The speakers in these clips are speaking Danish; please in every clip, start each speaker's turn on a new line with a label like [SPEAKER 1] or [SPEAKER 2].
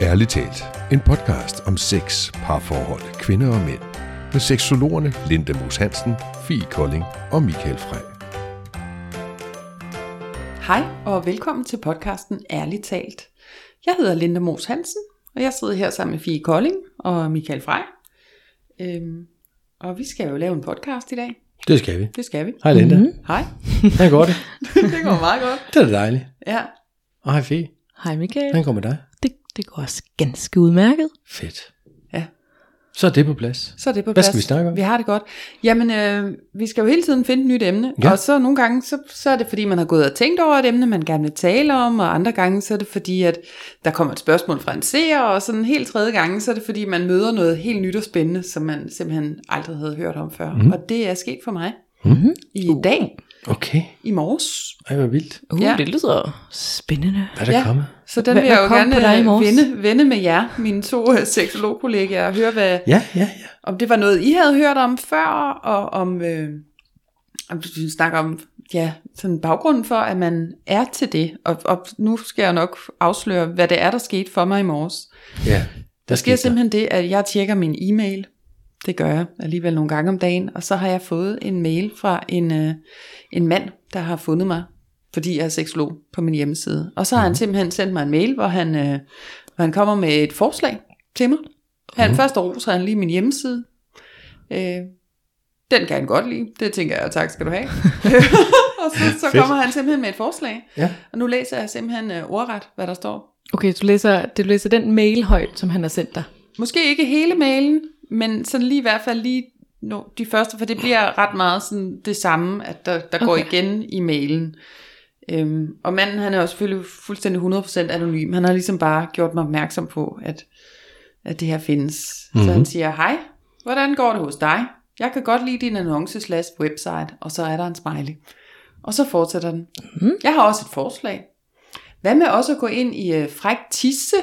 [SPEAKER 1] Ærligt talt. En podcast om sex, parforhold, kvinder og mænd. Med seksologerne Linda Moos Hansen, Fie Kolding og Michael Frey.
[SPEAKER 2] Hej og velkommen til podcasten Ærligt talt. Jeg hedder Linda Moos Hansen, og jeg sidder her sammen med Fie Kolding og Michael Frey. Øhm, og vi skal jo lave en podcast i dag.
[SPEAKER 3] Det skal vi.
[SPEAKER 2] Det skal vi.
[SPEAKER 3] Hej Linda. Mm-hmm.
[SPEAKER 2] Hej.
[SPEAKER 3] Hvordan går det?
[SPEAKER 2] det går meget godt.
[SPEAKER 3] Det er da dejligt.
[SPEAKER 2] Ja.
[SPEAKER 3] Og hej Fie.
[SPEAKER 4] Hej Michael.
[SPEAKER 3] Hvordan går med dig?
[SPEAKER 4] Det, går også ganske udmærket.
[SPEAKER 3] Fedt.
[SPEAKER 2] Ja.
[SPEAKER 3] Så er det på plads.
[SPEAKER 2] Så er det på
[SPEAKER 3] Hvad
[SPEAKER 2] plads.
[SPEAKER 3] skal vi snakke om?
[SPEAKER 2] Vi har det godt. Jamen, øh, vi skal jo hele tiden finde et nyt emne.
[SPEAKER 3] Ja.
[SPEAKER 2] Og så nogle gange, så, så er det fordi, man har gået og tænkt over et emne, man gerne vil tale om. Og andre gange, så er det fordi, at der kommer et spørgsmål fra en seer. Og sådan en helt tredje gange, så er det fordi, man møder noget helt nyt og spændende, som man simpelthen aldrig havde hørt om før. Mm. Og det er sket for mig
[SPEAKER 3] Mm-hmm.
[SPEAKER 2] i dag,
[SPEAKER 3] Okay.
[SPEAKER 2] i morges.
[SPEAKER 3] Ej, hvor vildt.
[SPEAKER 4] Uh,
[SPEAKER 2] Ja.
[SPEAKER 4] det lyder spændende.
[SPEAKER 3] Hvad er der
[SPEAKER 2] Ja.
[SPEAKER 3] kommet?
[SPEAKER 2] Så den
[SPEAKER 4] Hvad-
[SPEAKER 2] vil jeg jo gerne øh, vende, vende med jer, mine to øh, seksologkollegaer, og høre, hvad,
[SPEAKER 3] Ja, ja, ja.
[SPEAKER 2] om det var noget, I havde hørt om før, og om, øh, om vi snakker om ja, sådan baggrunden for, at man er til det. Og, og nu skal jeg nok afsløre, hvad det er, der skete for mig i morges.
[SPEAKER 3] Ja.
[SPEAKER 2] Der sker simpelthen det, at jeg tjekker min e-mail. Det gør jeg alligevel nogle gange om dagen. Og så har jeg fået en mail fra en, øh, en mand, der har fundet mig, fordi jeg er seksolog på min hjemmeside. Og så har han simpelthen sendt mig en mail, hvor han, øh, hvor han kommer med et forslag til mig. Han, mm. Først roser han lige min hjemmeside. Øh, den kan han godt lide. Det tænker jeg, tak skal du have. og så, så
[SPEAKER 3] Fedt.
[SPEAKER 2] kommer han simpelthen med et forslag.
[SPEAKER 3] Ja.
[SPEAKER 2] Og nu læser jeg simpelthen øh, ordret, hvad der står.
[SPEAKER 4] Okay, du læser, du læser den mail højt, som han har sendt dig.
[SPEAKER 2] Måske ikke hele mailen, men sådan lige i hvert fald lige no, de første, for det bliver ret meget sådan det samme, at der, der okay. går igen i mailen. Øhm, og manden, han er jo selvfølgelig fuldstændig 100% anonym. Han har ligesom bare gjort mig opmærksom på, at, at det her findes. Mm-hmm. Så han siger, hej, hvordan går det hos dig? Jeg kan godt lide din annonce slash website, og så er der en smiley. Og så fortsætter den. Mm. Jeg har også et forslag. Hvad med også at gå ind i uh, fræk tisse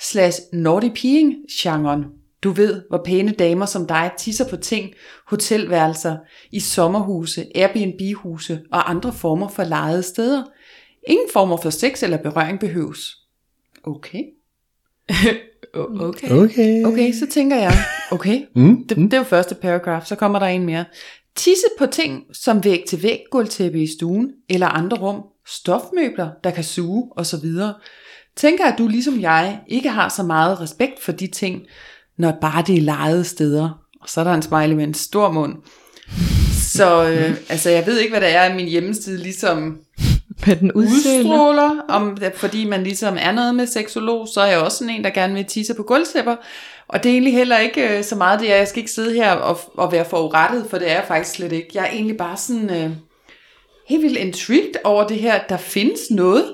[SPEAKER 2] slash naughty peeing genren? Du ved, hvor pæne damer som dig tisser på ting, hotelværelser, i sommerhuse, Airbnb-huse og andre former for lejede steder. Ingen former for sex eller berøring behøves. Okay.
[SPEAKER 4] Okay.
[SPEAKER 3] Okay.
[SPEAKER 2] Okay, så tænker jeg, okay,
[SPEAKER 3] Mm,
[SPEAKER 2] det, det er jo første paragraf, så kommer der en mere. Tisse på ting som væg til væg gulvtæppe i stuen, eller andre rum, stofmøbler, der kan suge osv. Tænker, at du ligesom jeg ikke har så meget respekt for de ting, når bare det er lejede steder. Og så er der en smiley med en stor mund. Så øh, altså, jeg ved ikke, hvad der er, min hjemmeside ligesom
[SPEAKER 4] Med den
[SPEAKER 2] udstråler, om, fordi man ligesom er noget med seksolog, så er jeg også sådan en, der gerne vil tisse på gulvtæpper. Og det er egentlig heller ikke øh, så meget det, er, jeg skal ikke sidde her og, og være forurettet, for det er jeg faktisk slet ikke. Jeg er egentlig bare sådan øh, helt vildt intrigued over det her, at der findes noget.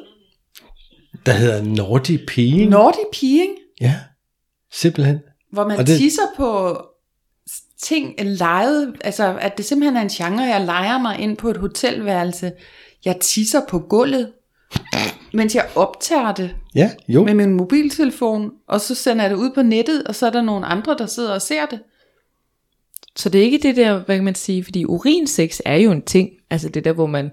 [SPEAKER 3] Der hedder Naughty Peeing.
[SPEAKER 2] Naughty peeing,
[SPEAKER 3] Ja. Simpelthen.
[SPEAKER 2] Hvor man
[SPEAKER 3] Og
[SPEAKER 2] det... tisser på ting lejet, altså at det simpelthen er en genre, jeg leger mig ind på et hotelværelse. Jeg tisser på gulvet, mens jeg optager det.
[SPEAKER 3] Ja, jo.
[SPEAKER 2] med min mobiltelefon, og så sender jeg det ud på nettet, og så er der nogle andre, der sidder og ser det.
[SPEAKER 4] Så det er ikke det der, hvad kan man sige, fordi urinsex er jo en ting. Altså det der, hvor man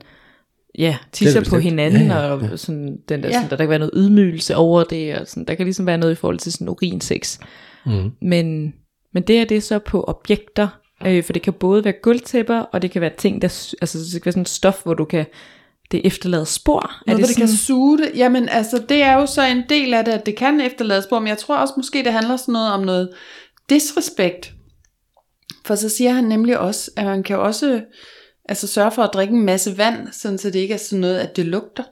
[SPEAKER 4] ja, tisser på hinanden,
[SPEAKER 3] Ja, ja,
[SPEAKER 4] og sådan, den der,
[SPEAKER 2] Ja.
[SPEAKER 4] sådan, der, der kan være noget ydmygelse over det, og sådan, der kan ligesom være noget i forhold til sådan urinsex.
[SPEAKER 3] Mm.
[SPEAKER 4] Men, men det er det så på objekter, øh, for det kan både være gulvtæpper, og det kan være ting, der, altså det kan være sådan et stof, hvor du kan, det efterlader spor.
[SPEAKER 2] Noget,
[SPEAKER 4] er
[SPEAKER 2] det,
[SPEAKER 4] det
[SPEAKER 2] det kan suge det. Jamen altså, det er jo så en del af det, at det kan efterlades på, men jeg tror også måske, det handler sådan noget om noget disrespekt. For så siger han nemlig også, at man kan også altså, sørge for at drikke en masse vand, sådan så det ikke er sådan noget, at det lugter.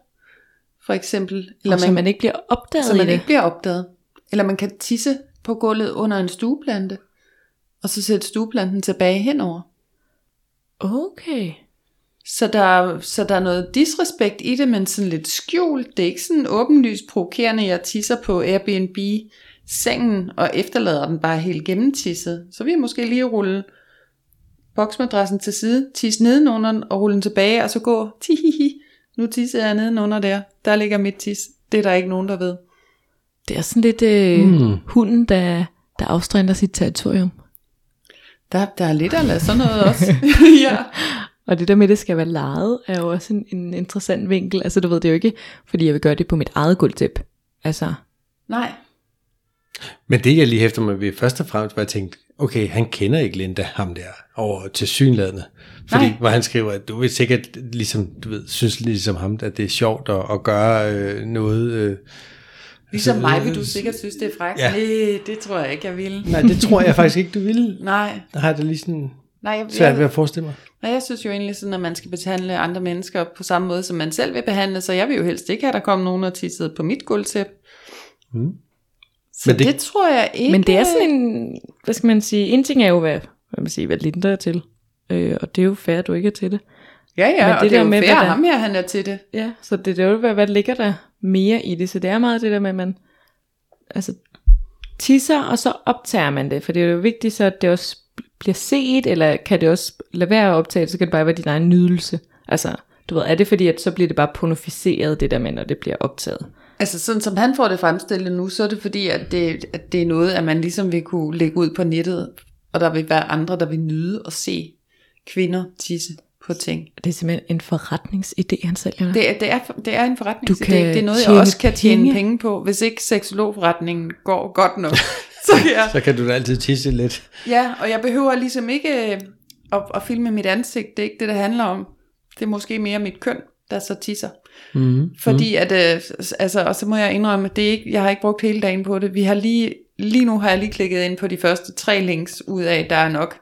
[SPEAKER 2] For eksempel.
[SPEAKER 4] Eller man, så man ikke bliver opdaget
[SPEAKER 2] så man ikke bliver opdaget. Eller man kan tisse på gulvet under en stueplante, og så sætte stueplanten tilbage henover.
[SPEAKER 4] Okay.
[SPEAKER 2] Så der, så der er noget disrespekt i det, men sådan lidt skjult. Det er ikke sådan åbenlyst provokerende, jeg tisser på Airbnb sengen og efterlader den bare helt gennemtisset. Så jeg måske lige rulle boksmadrassen til side, tisse nedenunder den og rulle den tilbage, og så gå, tihihi, nu tisser jeg nedenunder der. Der ligger mit tis. Det er der ikke nogen, der ved.
[SPEAKER 4] Det er sådan lidt øh,
[SPEAKER 3] Mm.
[SPEAKER 4] hunden, der, der afstrænder sit territorium.
[SPEAKER 2] Der, der er lidt lade sådan noget også. ja.
[SPEAKER 4] Og det der med, at det skal være lejet, er jo også en, en interessant vinkel. Altså du ved, det jo ikke, fordi jeg vil gøre det på mit eget gulvtæp. Altså,
[SPEAKER 2] Nej.
[SPEAKER 3] Men det, jeg lige hæfter mig ved først og fremmest, var, at jeg tænkte, okay, han kender ikke Linda, ham der, over til synladende. Fordi,
[SPEAKER 2] Nej.
[SPEAKER 3] hvor han skriver, at du vil sikkert, ligesom, du ved, synes ligesom ham, at det er sjovt at, at gøre øh, noget. Øh,
[SPEAKER 2] Ligesom
[SPEAKER 3] altså,
[SPEAKER 2] mig vil
[SPEAKER 3] øh,
[SPEAKER 2] du sikkert synes, det er frækt.
[SPEAKER 3] Ja.
[SPEAKER 2] Nej, det tror jeg ikke, jeg vil.
[SPEAKER 3] Nej, det tror jeg faktisk ikke, du vil.
[SPEAKER 2] Nej,
[SPEAKER 3] Der har jeg det lige sådan
[SPEAKER 2] nej, jeg,
[SPEAKER 3] svært ved at forestille mig.
[SPEAKER 2] nej, jeg synes jo egentlig sådan, at man skal behandle andre mennesker på samme måde, som man selv vil behandle, så jeg vil jo helst ikke have, at der kommer nogen og tissede på mit gulvtæp.
[SPEAKER 3] Mm.
[SPEAKER 2] Så
[SPEAKER 3] Men
[SPEAKER 2] det,
[SPEAKER 3] det-
[SPEAKER 2] det tror jeg ikke.
[SPEAKER 4] Men det er sådan en, hvad skal man sige, en ting er jo, hvad, hvad, man sige, hvad Linda er til. Øh, og det er jo fair, at du ikke er til det.
[SPEAKER 2] Ja, ja,
[SPEAKER 4] Men
[SPEAKER 2] og
[SPEAKER 4] det
[SPEAKER 2] det er
[SPEAKER 4] der
[SPEAKER 2] jo
[SPEAKER 4] med,
[SPEAKER 2] fair,
[SPEAKER 4] hvad der-
[SPEAKER 2] ham her, han er til det.
[SPEAKER 4] Ja, så det, det er jo, hvad, hvad ligger der mere i det. Så det er meget det der med, at man altså, tisser, og så optager man det. For det er jo vigtigt, så at det også bliver set, eller kan det også lade være at optage det, så kan det bare være din egen nydelse. Altså, du ved, er det fordi, at så bliver det bare pornoficeret, det der med, når det bliver optaget?
[SPEAKER 2] Altså sådan som han får det fremstillet nu, så er det fordi, at det, at det er noget, at man ligesom vil kunne lægge ud på nettet, og der vil være andre, der vil nyde at se kvinder tisse på ting.
[SPEAKER 4] Det er simpelthen en forretningsidé, han sælger dig.
[SPEAKER 2] Det, er- det, er, det er en forretning,
[SPEAKER 4] Du
[SPEAKER 2] det,
[SPEAKER 4] kan
[SPEAKER 2] det er noget, jeg også kan tjene
[SPEAKER 4] penge.
[SPEAKER 2] penge. på. Hvis ikke seksologforretningen går godt nok, så kan jeg,
[SPEAKER 3] Så kan du da altid tisse lidt.
[SPEAKER 2] ja, og jeg behøver ligesom ikke øh, at, at filme mit ansigt, det er ikke det, det handler om. Det er måske mere mit køn, der så tisser.
[SPEAKER 3] Mm.
[SPEAKER 2] Fordi at, øh, altså, og så må jeg indrømme, at det er ikke, jeg har ikke brugt hele dagen på det. Vi har lige, lige nu har jeg lige klikket ind på de første tre links ud af, der er nok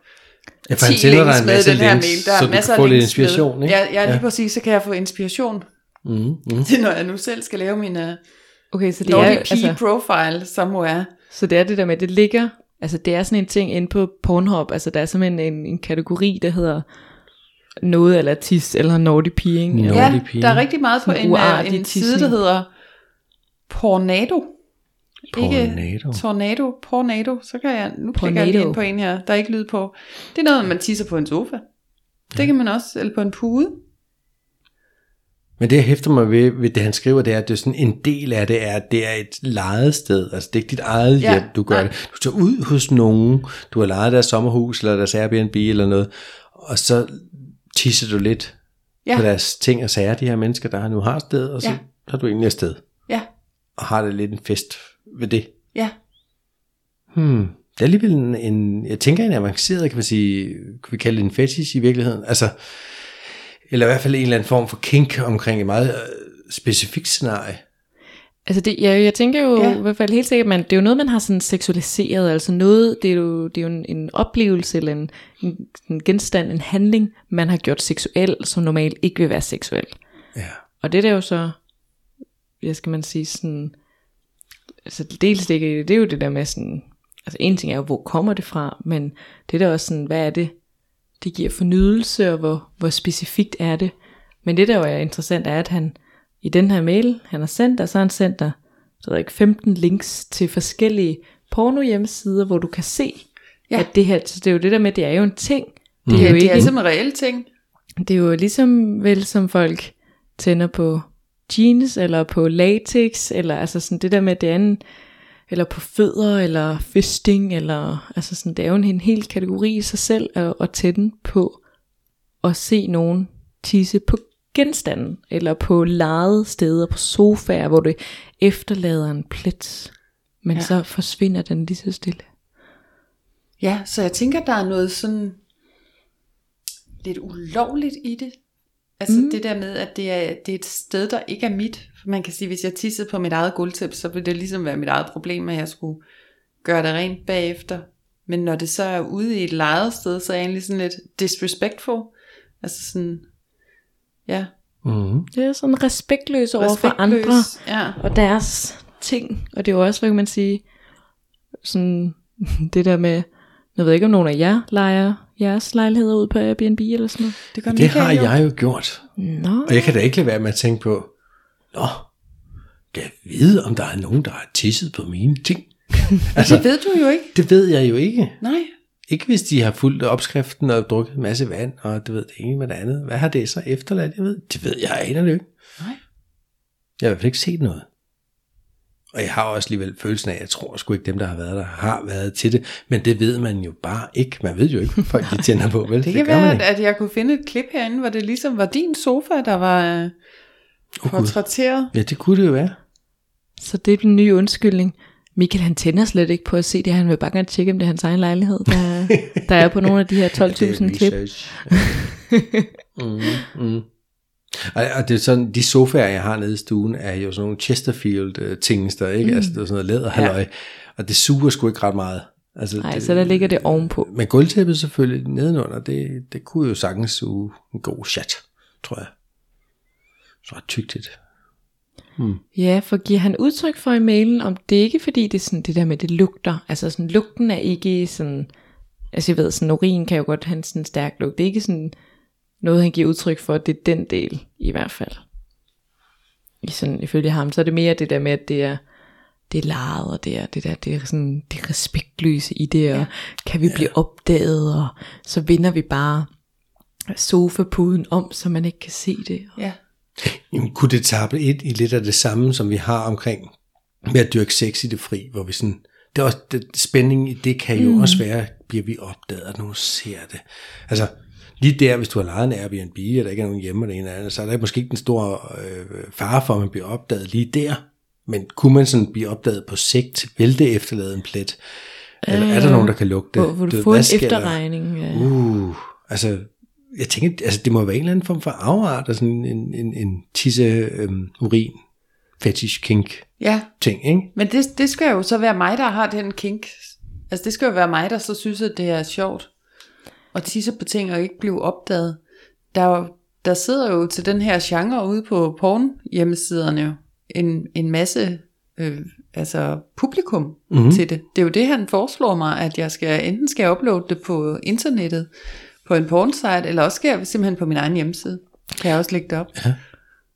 [SPEAKER 3] Ja, for han
[SPEAKER 2] 10
[SPEAKER 3] sender dig
[SPEAKER 2] links
[SPEAKER 3] en
[SPEAKER 2] med
[SPEAKER 3] masse
[SPEAKER 2] den her
[SPEAKER 3] links,
[SPEAKER 2] mail. Der er
[SPEAKER 3] så du
[SPEAKER 2] masser
[SPEAKER 3] kan få lidt
[SPEAKER 2] med.
[SPEAKER 3] inspiration, ikke?
[SPEAKER 2] Ja, ja, lige
[SPEAKER 3] Ja.
[SPEAKER 2] præcis, så kan jeg få inspiration
[SPEAKER 3] Mm, mm.
[SPEAKER 2] til, når jeg nu selv skal lave min uh,
[SPEAKER 4] Okay, så det er, altså,
[SPEAKER 2] profile somewhere.
[SPEAKER 4] så det er det der med, at det ligger, altså det er sådan en ting inde på Pornhub, altså der er simpelthen en, en kategori, der hedder noget eller tis, eller naughty peeing.
[SPEAKER 3] Naughty
[SPEAKER 2] Ja, der er rigtig meget på en,
[SPEAKER 4] uartig
[SPEAKER 2] en side, der hedder Pornado. Ikke
[SPEAKER 3] Pornado.
[SPEAKER 2] Tornado, Pornado, så kan jeg, nu klikker jeg
[SPEAKER 4] Pornado.
[SPEAKER 2] lige ind på en her, der er ikke lyd på. Det er noget, man tisser på en sofa. Det kan man også, eller på en pude.
[SPEAKER 3] Men det, jeg hæfter mig ved, ved det, han skriver, det er, at det er sådan en del af det er, at det er et lejet sted. Altså, det er ikke dit eget
[SPEAKER 2] Ja,
[SPEAKER 3] hjem, du gør
[SPEAKER 2] nej.
[SPEAKER 3] det. Du tager ud hos nogen, du har lejet deres sommerhus, eller deres Airbnb, eller noget, og så tisser du lidt
[SPEAKER 2] Ja.
[SPEAKER 3] på deres ting og sager, de her mennesker, der nu har sted, og så
[SPEAKER 2] Ja.
[SPEAKER 3] tager du egentlig afsted,
[SPEAKER 2] Ja,
[SPEAKER 3] og har det lidt en fest ved det.
[SPEAKER 2] ja.
[SPEAKER 3] Hmm. Det er alligevel en, en, jeg tænker en avanceret, kan man sige, kan vi kalde det en fetish i virkeligheden? Altså, eller i hvert fald en eller anden form for kink omkring et meget øh, specifikt scenarie.
[SPEAKER 4] Altså det, jeg, jeg tænker jo
[SPEAKER 2] Ja.
[SPEAKER 4] i hvert fald helt sikkert, man, det er jo noget, man har sådan seksualiseret, altså noget, det er jo, det er jo en, en oplevelse, eller en, en, en genstand, en handling, man har gjort seksuel, som normalt ikke vil være seksuel.
[SPEAKER 3] Ja.
[SPEAKER 4] Og det der er jo så, hvad skal man sige, sådan, altså dels det, det er jo det der med sådan, altså en ting er jo, hvor kommer det fra, men det er da også sådan, hvad er det, det giver fornydelse, og hvor, hvor specifikt er det. Men det der jo er interessant, er, at han i den her mail, han har sendt dig, så har han sendt dig, så jeg ikke, 15 links til forskellige porno hjemmesider, hvor du kan se,
[SPEAKER 2] Ja.
[SPEAKER 4] ja. at det her, så det er jo det der med, det er jo en ting. Det
[SPEAKER 2] Det
[SPEAKER 4] er
[SPEAKER 2] er,
[SPEAKER 4] jo
[SPEAKER 2] det
[SPEAKER 4] ikke,
[SPEAKER 2] er simpelthen reelle ting.
[SPEAKER 4] det er jo ligesom vel som folk tænder på jeans, eller på latex, eller altså sådan det der med, det en, eller på fødder, eller fisting, eller altså sådan, det er jo en, en hel kategori i sig selv at, at tænde på, at se nogen tisse på genstanden, eller på lejede steder, på sofaer, hvor det efterlader en plet, men
[SPEAKER 2] ja.
[SPEAKER 4] så forsvinder den lige så stille.
[SPEAKER 2] Ja, så jeg tænker, der er noget sådan lidt ulovligt i det. Altså mm. det der med, at det er, det er et sted, der ikke er mit. For man kan sige, hvis jeg tissede på mit eget gulvtæppe, så ville det ligesom være mit eget problem, at jeg skulle gøre det rent bagefter. Men når det så er ude i et lejet sted, så er jeg egentlig sådan lidt disrespectful. Altså sådan, ja,
[SPEAKER 3] Mm-hmm.
[SPEAKER 4] Det er sådan respektløs over for
[SPEAKER 2] respektløs.
[SPEAKER 4] andre.
[SPEAKER 2] Ja.
[SPEAKER 4] og deres ting. Og det er jo også, hvad kan man sige, sådan det der med, jeg ved ikke om nogen af jer leger jeres lejligheder ud på Airbnb eller sådan noget.
[SPEAKER 2] Det, gør
[SPEAKER 3] Det
[SPEAKER 2] Michael
[SPEAKER 3] har
[SPEAKER 2] jo.
[SPEAKER 3] jeg jo gjort.
[SPEAKER 4] Nå,
[SPEAKER 3] Og jeg kan da ikke lade være med at tænke på, Nå, kan jeg vide, om der er nogen, der har tisset på mine ting? altså,
[SPEAKER 2] Det ved du jo ikke.
[SPEAKER 3] det ved jeg jo ikke.
[SPEAKER 2] Nej.
[SPEAKER 3] Ikke hvis de har fulgt opskriften og drukket en masse vand, og du ved det ene med det andet. Hvad har det så efterladt? Jeg ved, det ved jeg, aner det ikke.
[SPEAKER 2] Nej.
[SPEAKER 3] Jeg har i hvert fald ikke set noget. Og jeg har også alligevel følelsen af, at jeg tror sgu ikke dem, der har været der, har været til det. Men det ved man jo bare ikke. Man ved jo ikke, hvad folk de tænder på. Vel?
[SPEAKER 2] Det kan
[SPEAKER 3] gør
[SPEAKER 2] være, at,
[SPEAKER 3] ikke.
[SPEAKER 2] at jeg kunne finde et klip herinde, hvor det ligesom var din sofa, der var øh,
[SPEAKER 3] Gud.
[SPEAKER 2] portrætteret.
[SPEAKER 3] Ja, det kunne det jo være.
[SPEAKER 4] så det er den nye undskyldning. Michael han tænder slet ikke på at se det, han vil bare gerne tjekke, om det er hans egen lejlighed, der, der er på nogle af de her 12.000 klip.
[SPEAKER 3] mm, mm. Og, det er sådan, de sofaer, jeg har nede i stuen, er jo sådan nogle Chesterfield-tings der, ikke? Mm. Altså, det er sådan noget læderhalløj, ja. og det suger sgu ikke ret meget. Altså,
[SPEAKER 4] Nej,
[SPEAKER 3] det,
[SPEAKER 4] så der ligger det ovenpå.
[SPEAKER 3] Men gulvtæppet selvfølgelig nedenunder, det, det kunne jo sagtens suge en god chat, tror jeg. Så ret tygtigt.
[SPEAKER 4] Hmm. Ja, for giver han udtryk for i mailen, om det ikke fordi det er sådan det der med, det lugter. Altså sådan, lugten er ikke sådan, altså jeg ved, sådan urin kan jo godt have sådan en stærk lugt. Det er ikke sådan noget, han giver udtryk for, det er den del i hvert fald. I sådan, ifølge ham, så er det mere det der med, at det er, det er laret, og det er det der, det er sådan, det respektløse i det, og ja. kan vi ja. blive opdaget, og så vinder vi bare sofapuden om, så man ikke kan se det.
[SPEAKER 2] Ja.
[SPEAKER 3] Jamen, kunne det tabe ind i lidt af det samme, som vi har omkring med at dyrke sex i det fri, hvor vi sådan, det er også, det, spændingen i det kan jo mm. også være, bliver vi opdaget, at nogen ser det. Altså, lige der, hvis du har lejet en Airbnb, og der ikke er nogen hjemme eller en eller anden, så er der måske ikke den store øh, fare for, at man bliver opdaget lige der. Men kunne man sådan blive opdaget på sigt, vil det efterlade en plet? Eller er der nogen, der kan lugte
[SPEAKER 4] det? Hvor du få en efterregning? Ja.
[SPEAKER 3] Uh, altså, jeg tænker, altså det må være en eller anden form for afart, altså en, en, en, en tisse øhm, urin fetish kink
[SPEAKER 2] ja.
[SPEAKER 3] ting, ikke?
[SPEAKER 2] Men det, det skal jo så være mig, der har den kink. Altså det skal jo være mig, der så synes, at det er sjovt at tisse på ting og ikke blive opdaget. Der, der sidder jo til den her genre ude på porn hjemmesiderne jo en, en masse øh, altså publikum mm-hmm. til det. Det er jo det, han foreslår mig, at jeg skal enten skal jeg uploade det på internettet, på en pornsite, eller også skal jeg simpelthen på min egen hjemmeside. Kan jeg også lægge det op. Ja.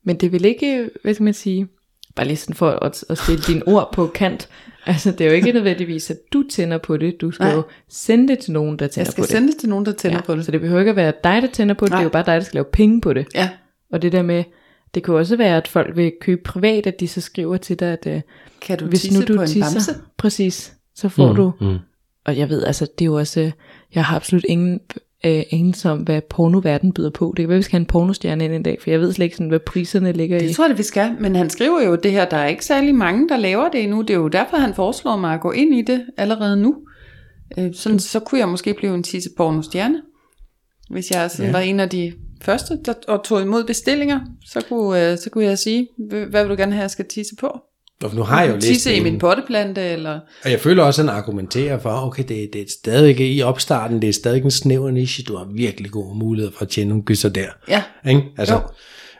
[SPEAKER 4] Men det vil ikke, hvad skal man sige, bare lige sådan for at, at stille dine ord på kant. Altså det er jo ikke nødvendigvis, at du tænder på det. Du skal Nej. jo sende det til nogen, der tænder på det.
[SPEAKER 2] Jeg skal sende det til nogen, der tænder ja, på det.
[SPEAKER 4] Så det behøver ikke at være dig, der tænder på det. Nej. Det er jo bare dig, der skal lave penge på det.
[SPEAKER 2] Ja.
[SPEAKER 4] Og det der med, det kan også være, at folk vil købe privat, at de så skriver til dig, at øh,
[SPEAKER 2] kan du hvis nu du på en tisser, bamse?
[SPEAKER 4] præcis, så får mm, du, mm. og jeg ved, altså det er jo også, jeg har absolut ingen øh, anelse om, hvad pornoverden byder på. Det kan være, vi skal have en pornostjerne ind en dag, for jeg ved slet ikke, sådan, hvad priserne ligger
[SPEAKER 2] det
[SPEAKER 4] i.
[SPEAKER 2] Det tror jeg, vi skal, men han skriver jo det her, der er ikke særlig mange, der laver det endnu. Det er jo derfor, han foreslår mig at gå ind i det allerede nu. Øh, sådan, så kunne jeg måske blive en tisse pornostjerne. Hvis jeg sådan ja. var en af de første, der og tog imod bestillinger, så kunne, øh, så kunne jeg sige, hvad vil du gerne have, jeg skal tisse på?
[SPEAKER 3] Nu har jeg jo læst
[SPEAKER 2] Tisse i min potteplante, eller...
[SPEAKER 3] Og jeg føler også, at han argumenterer for, okay, det, det er stadig i opstarten, det er stadig en snæver niche, du har virkelig gode muligheder for at tjene nogle gysser der.
[SPEAKER 2] Ja.
[SPEAKER 3] Ikke? Altså, jo.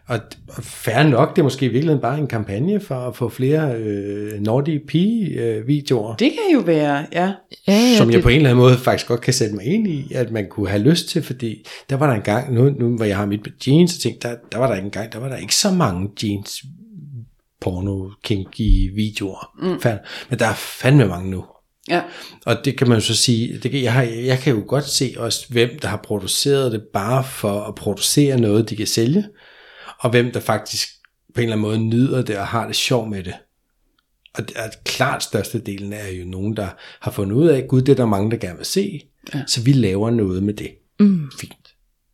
[SPEAKER 3] Og, og færre nok, det er måske virkelig bare en kampagne for at få flere øh, Nordic Pige-videoer.
[SPEAKER 2] Øh, det kan jo være, ja.
[SPEAKER 3] ja, ja som jeg det... på en eller anden måde faktisk godt kan sætte mig ind i, at man kunne have lyst til, fordi der var der en gang, nu, nu hvor jeg har mit jeans, og tænkte, der, der var der ikke en gang, der var der ikke så mange jeans porno kinky videoer. Mm. Men der er fandme mange nu.
[SPEAKER 2] Ja.
[SPEAKER 3] Og det kan man jo så sige, det kan, jeg, har, jeg kan jo godt se også, hvem der har produceret det bare for at producere noget, de kan sælge, og hvem der faktisk på en eller anden måde nyder det og har det sjov med det. Og det er klart størstedelen er jo nogen, der har fundet ud af, gud, det er der mange, der gerne vil se, ja. så vi laver noget med det.
[SPEAKER 4] Mm.
[SPEAKER 3] Fint.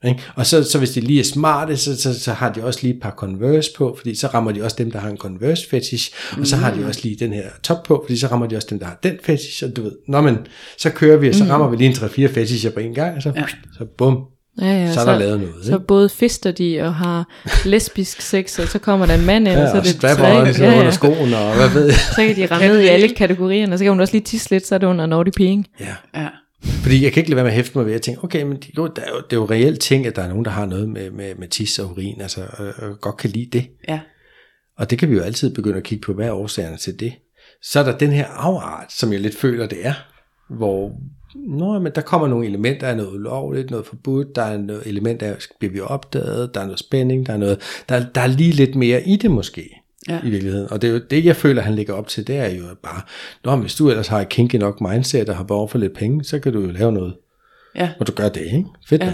[SPEAKER 3] Ikke? Og så, så hvis de lige er smarte, så, så, så har de også lige et par Converse på, fordi så rammer de også dem, der har en Converse fetish, og så har de mm. også lige den her top på, fordi så rammer de også dem, der har den fetish, og du ved, nå men, så kører vi, og så mm. rammer vi lige en 3-4 fetisher på en gang, og så, ja. så bum,
[SPEAKER 4] Ja, ja,
[SPEAKER 3] så er der så, lavet noget.
[SPEAKER 4] Så ikke? både fister de og har lesbisk sex, og så kommer der en mand ind,
[SPEAKER 3] ja,
[SPEAKER 4] og så er det
[SPEAKER 3] strap on, så ja, ja. under skoen, og hvad ved jeg.
[SPEAKER 4] Så kan de ramme ned i alle kategorierne, og så kan hun også lige tisse lidt, så er det under Nordic Peeing.
[SPEAKER 3] Ja. ja. Fordi jeg kan ikke lade være med at hæfte mig ved at tænke, okay, men det, jo, det, er jo, det er jo reelt ting, at der er nogen, der har noget med, med, med tis og urin, altså og, og godt kan lide det.
[SPEAKER 2] Ja.
[SPEAKER 3] Og det kan vi jo altid begynde at kigge på, hvad er årsagerne til det. Så er der den her afart, som jeg lidt føler, det er, hvor Nå, men der kommer nogle elementer af noget ulovligt, noget forbudt, der er noget element af, bliver vi opdaget, der er noget spænding, der er noget, der, der er lige lidt mere i det måske ja. i virkeligheden. Og det er jo det, jeg føler, han lægger op til, det er jo bare, Nå, hvis du ellers har et kinky nok mindset, og har behov for lidt penge, så kan du jo lave noget.
[SPEAKER 2] Ja.
[SPEAKER 3] Og du gør det, ikke? Fedt ja.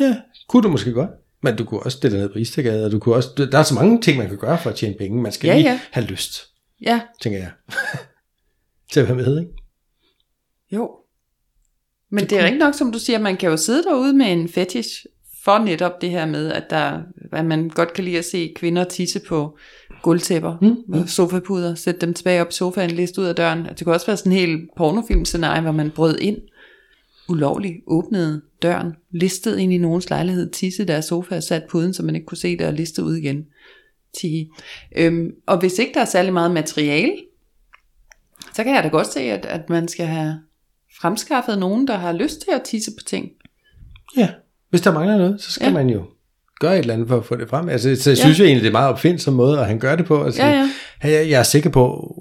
[SPEAKER 3] ja, kunne du måske godt. Men du kunne også stille ned på Istegade, og du kunne også, der er så mange ting, man kan gøre for at tjene penge. Man skal ja, lige ja. have lyst,
[SPEAKER 2] ja.
[SPEAKER 3] tænker jeg. til at være med, ikke?
[SPEAKER 2] Jo. Men det, det er ikke nok, som du siger, man kan jo sidde derude med en fetish for netop det her med, at, der, at man godt kan lide at se kvinder tisse på gulvtæpper, mm. sofapuder, sætte dem tilbage op i sofaen, liste ud af døren. Det kunne også være sådan en helt pornofilmscenarie, hvor man brød ind, ulovligt åbnede døren, listede ind i nogens lejlighed, tisse deres sofa og sat puden, så man ikke kunne se det, og listede ud igen. Tige. Øhm, og hvis ikke der er særlig meget materiale, så kan jeg da godt se, at, at man skal have fremskaffet nogen, der har lyst til at tisse på ting.
[SPEAKER 3] Ja, hvis der mangler noget, så skal
[SPEAKER 2] ja.
[SPEAKER 3] man jo gøre et eller andet for at få det frem. Altså, så jeg synes jo egentlig, det er meget opfindsom måde, at han gør det på. Altså,
[SPEAKER 2] Ja, ja.
[SPEAKER 3] Jeg, jeg er sikker på,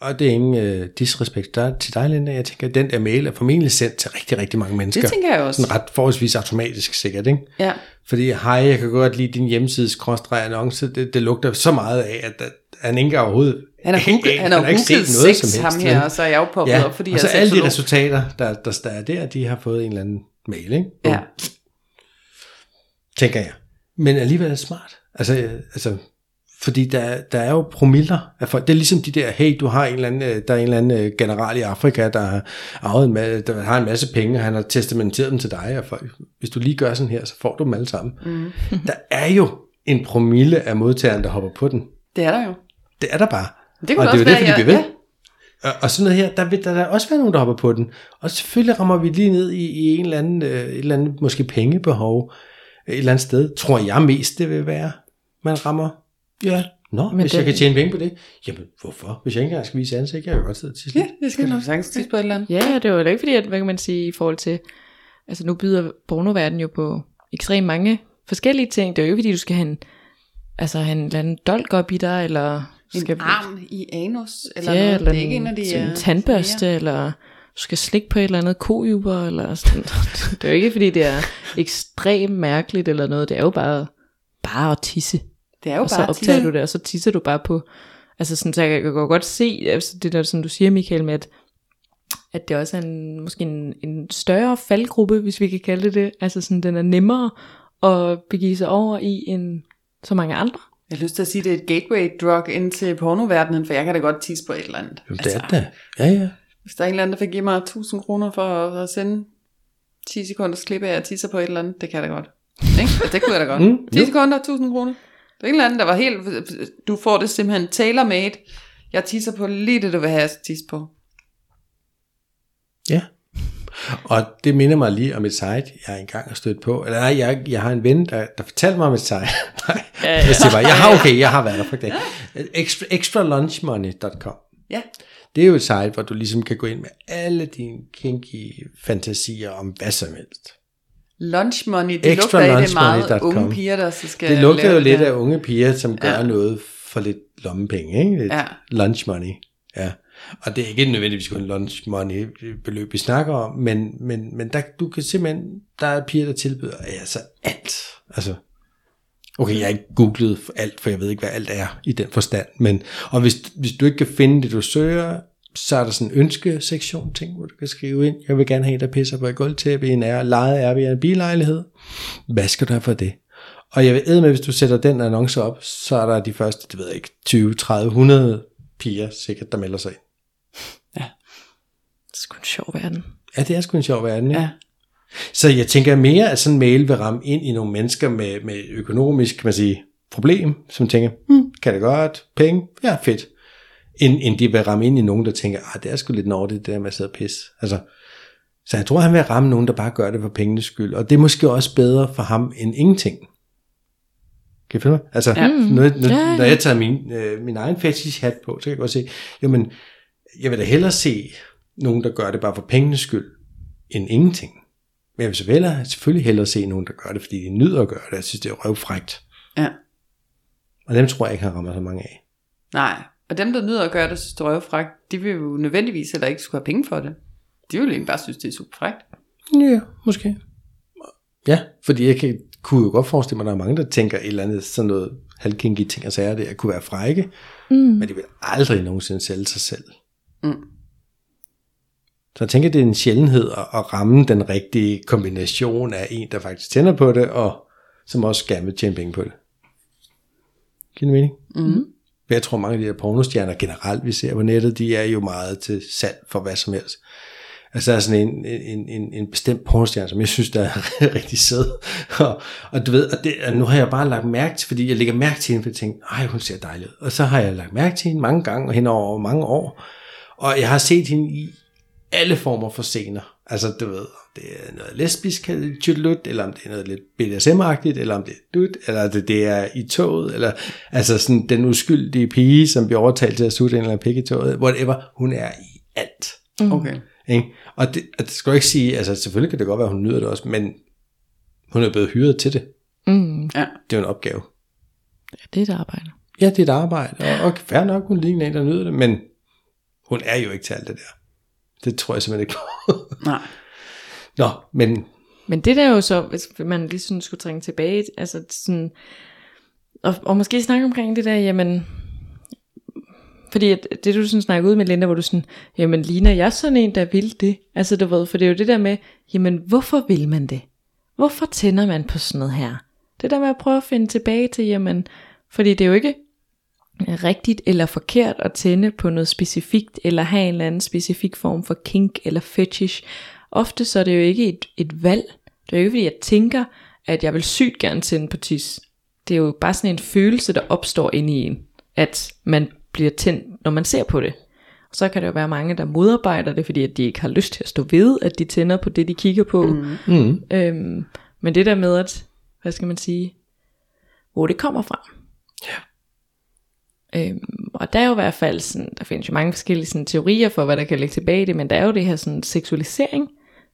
[SPEAKER 3] og det er ingen øh, disrespekt der til dig, Linda, jeg tænker, at den der mail er formentlig sendt til rigtig, rigtig mange mennesker.
[SPEAKER 2] Det tænker jeg også.
[SPEAKER 3] Sådan ret forholdsvis automatisk sikkert, ikke?
[SPEAKER 2] Ja.
[SPEAKER 3] Fordi, hej, jeg kan godt lide din hjemmesides skråstreg annonce, det, det lugter så meget af, at, at han ikke overhovedet...
[SPEAKER 2] Han har googlet, han har
[SPEAKER 3] ikke set noget
[SPEAKER 2] sex
[SPEAKER 3] som
[SPEAKER 2] ham
[SPEAKER 3] helst,
[SPEAKER 2] her,
[SPEAKER 3] vel?
[SPEAKER 2] og så er jeg jo poppet
[SPEAKER 3] Ja,
[SPEAKER 2] op, fordi
[SPEAKER 3] og
[SPEAKER 2] jeg
[SPEAKER 3] så
[SPEAKER 2] er
[SPEAKER 3] alle de resultater, der, der, der er der, de har fået en eller anden mail, ikke?
[SPEAKER 2] Ja.
[SPEAKER 3] Tænker jeg. Men alligevel er det smart. Altså, øh, altså fordi der, der er jo promiller af folk. Det er ligesom de der, hey, du har en eller anden, øh, der er en eller anden øh, general i Afrika, der har, arvet en der har en masse penge, og han har testamenteret dem til dig, og folk, hvis du lige gør sådan her, så får du dem alle sammen. Mm. Der er jo en promille af modtageren, der hopper på den.
[SPEAKER 2] Det er der jo.
[SPEAKER 3] Det er der bare.
[SPEAKER 2] Det kunne
[SPEAKER 3] og det er jo vi
[SPEAKER 2] jeg-
[SPEAKER 3] bliver ved. Og, og sådan noget her, der vil der, der også være nogen, der hopper på den. Og selvfølgelig rammer vi lige ned i, i en eller anden, øh, et eller andet måske pengebehov et eller andet sted. Tror jeg mest, det vil være, man rammer. Ja, Nå,
[SPEAKER 4] Men
[SPEAKER 3] hvis
[SPEAKER 4] det-
[SPEAKER 3] jeg kan tjene penge på det, jamen hvorfor? Hvis jeg ikke engang skal vise ansigt, jeg kan jo godt sidde til
[SPEAKER 2] Ja, det skal du sagtens tisse på et eller andet.
[SPEAKER 4] Ja, det er jo ikke fordi, at, hvad kan man sige, i forhold til, altså nu byder pornoverdenen jo på ekstremt mange forskellige ting. Det er jo ikke fordi, du skal have en, altså have en eller anden dolk op i dig, eller
[SPEAKER 2] En
[SPEAKER 4] skal
[SPEAKER 2] arm i anus, eller
[SPEAKER 4] ja,
[SPEAKER 2] noget.
[SPEAKER 4] eller
[SPEAKER 2] det er ikke en af de...
[SPEAKER 4] en tandbørste, eller du skal slikke på et eller andet kojuber, eller sådan. det er jo ikke fordi, det er ekstremt mærkeligt eller noget. Det er jo bare, bare at tisse.
[SPEAKER 2] Det er jo
[SPEAKER 4] og så
[SPEAKER 2] bare
[SPEAKER 4] optager
[SPEAKER 2] tisse.
[SPEAKER 4] du det, og så tisser du bare på. Altså sådan, så jeg kan godt se, altså det der, som du siger, Michael, med at, at det også er en, måske en, en større faldgruppe, hvis vi kan kalde det det. Altså sådan, den er nemmere at begive sig over i end så mange andre.
[SPEAKER 2] Jeg har lyst til at sige, at det er et gateway drug ind til pornoverdenen, for jeg kan da godt tisse på et eller andet.
[SPEAKER 3] Jamen, det er det. Ja, ja.
[SPEAKER 2] Hvis der er en eller anden, der fik give mig 1000 kroner for at, sende 10 sekunders klip af, at jeg tisser på et eller andet, det kan jeg da godt. Ikke? Altså, det kunne jeg da godt.
[SPEAKER 3] Mm,
[SPEAKER 2] 10
[SPEAKER 3] jo.
[SPEAKER 2] sekunder, 1000 kroner. Det er en eller anden, der var helt... Du får det simpelthen tailor-made. Jeg tisser på lige det, du vil have, jeg tisse på.
[SPEAKER 3] Ja. Og det minder mig lige om et site, jeg engang har stødt på. Eller nej, jeg, jeg har en ven, der, der fortalte mig om et site. nej, jeg siger bare, jeg har, okay, jeg har været der for det. Extra, extralunchmoney.com.
[SPEAKER 2] Ja.
[SPEAKER 3] Det er jo et site, hvor du ligesom kan gå ind med alle dine kinky fantasier om hvad som helst.
[SPEAKER 2] Lunch money, det lugter af, det meget unge piger, der så skal
[SPEAKER 3] Det lugter jo lidt af unge piger, som gør
[SPEAKER 2] Ja.
[SPEAKER 3] noget for lidt lommepenge, ikke? Lidt
[SPEAKER 2] Ja.
[SPEAKER 3] lunch money. Ja. Og det er ikke nødvendigvis kun lunch money beløb, vi snakker om, men, men, men der, du kan simpelthen, der er piger, der tilbyder altså alt. Altså, okay, jeg har ikke googlet alt, for jeg ved ikke, hvad alt er i den forstand, men, og hvis, hvis du ikke kan finde det, du søger, så er der sådan en ønskesektion ting, hvor du kan skrive ind, jeg vil gerne have en, der pisser på et gulvtæppe i en er, lejet er billejlighed. Hvad skal du have for det? Og jeg ved med, hvis du sætter den annonce op, så er der de første, det ved jeg ikke, 20, 30, 100 piger sikkert, der melder sig ind.
[SPEAKER 4] Det er sgu en sjov verden.
[SPEAKER 3] Ja, det er sgu en sjov verden, ja.
[SPEAKER 2] Ja.
[SPEAKER 3] Så jeg tænker mere, at sådan en mail vil ramme ind i nogle mennesker med, med økonomisk, kan man sige, problem, som tænker, hmm, kan det godt, penge, ja, fedt. End, end de vil ramme ind i nogen, der tænker, ah, det er sgu lidt nordigt, det der med at sidde og pisse. Altså, så jeg tror, han vil ramme nogen, der bare gør det for pengenes skyld. Og det er måske også bedre for ham end ingenting. Kan I følge mig? Altså, Ja. når, når,
[SPEAKER 4] Ja,
[SPEAKER 3] ja,
[SPEAKER 4] ja.
[SPEAKER 3] når jeg tager min, øh, min egen fetish hat på, så kan jeg godt se, jo, men jeg vil da hellere se nogen, der gør det bare for pengenes skyld, end ingenting. Men jeg vil så hellere, selvfølgelig hellere se nogen, der gør det, fordi de nyder at gøre det. Jeg synes, det er røvfrægt.
[SPEAKER 2] Ja.
[SPEAKER 3] Og dem tror jeg ikke, han rammer så mange af.
[SPEAKER 2] Nej, og dem, der nyder at gøre det, synes det er røvfrækt, de vil jo nødvendigvis heller ikke skulle have penge for det. De vil egentlig bare synes, det er super frækt.
[SPEAKER 3] Ja, måske. Ja, fordi jeg kan, kunne jo godt forestille mig, at der er mange, der tænker et eller andet sådan noget halvkinky ting og sager, det at kunne være frække,
[SPEAKER 4] Mm.
[SPEAKER 3] men de vil aldrig nogensinde sælge sig selv.
[SPEAKER 2] Mm.
[SPEAKER 3] Så jeg tænker, det er en sjældenhed at, at ramme den rigtige kombination af en, der faktisk tænder på det, og som også gerne vil tjene penge på det. Giver det mening?
[SPEAKER 2] Mm.
[SPEAKER 3] Jeg tror, mange af de her pornostjerner generelt, vi ser på nettet, de er jo meget til salg for hvad som helst. Altså der er sådan en, en, en, en bestemt pornostjerne, som jeg synes, der er rigtig sød. Og, og du ved, og, det, og nu har jeg bare lagt mærke til, fordi jeg lægger mærke til hende, for jeg tænker, ej, hun ser dejlig ud. Og så har jeg lagt mærke til hende mange gange, og hende over mange år. Og jeg har set hende i alle former for scener. Altså, du ved, om det er noget lesbisk tjutlut, eller om det er noget lidt BDSM-agtigt, eller om det er dut, eller det, det er i toget, eller altså sådan den uskyldige pige, som bliver overtalt til at sutte en eller anden pik i toget, whatever, hun er i alt.
[SPEAKER 2] Okay.
[SPEAKER 3] Ikke? Og det, og det skal jo ikke sige, altså selvfølgelig kan det godt være, at hun nyder det også, men hun er blevet hyret til det.
[SPEAKER 4] Mm.
[SPEAKER 2] Ja.
[SPEAKER 3] Det er jo en opgave.
[SPEAKER 4] Ja, det er et arbejde.
[SPEAKER 3] Ja, det er et arbejde, og, og fair nok, hun ligner en, der nyder det, men hun er jo ikke til alt det der. Det tror jeg simpelthen ikke på.
[SPEAKER 2] Nej.
[SPEAKER 3] Nå, men
[SPEAKER 4] Men det der er jo så, hvis man lige sådan skulle trænge tilbage, altså sådan, og, og måske snakke omkring det der, jamen, fordi at det du sådan snakker ud med Linda, hvor du sådan, jamen ligner jeg sådan en, der vil det? Altså du ved, for det er jo det der med, jamen hvorfor vil man det? Hvorfor tænder man på sådan noget her? Det der med at prøve at finde tilbage til, jamen, fordi det er jo ikke rigtigt eller forkert at tænde på noget specifikt, eller have en eller anden specifik form for kink eller fetish. Ofte så er det jo ikke et, et valg. Det er jo ikke fordi, jeg tænker, at jeg vil sygt gerne tænde på tis. Det er jo bare sådan en følelse, der opstår inde i en, at man bliver tændt, når man ser på det. Og så kan der jo være mange, der modarbejder det, fordi at de ikke har lyst til at stå ved, at de tænder på det, de kigger på. Mm.
[SPEAKER 3] mm,
[SPEAKER 4] Øhm, men det der med, at, hvad skal man sige, hvor det kommer fra. Ja. Øhm, og der er jo i hvert fald sådan, der findes jo mange forskellige sådan, teorier for, hvad der kan ligge tilbage i det, men der er jo det her sådan, seksualisering,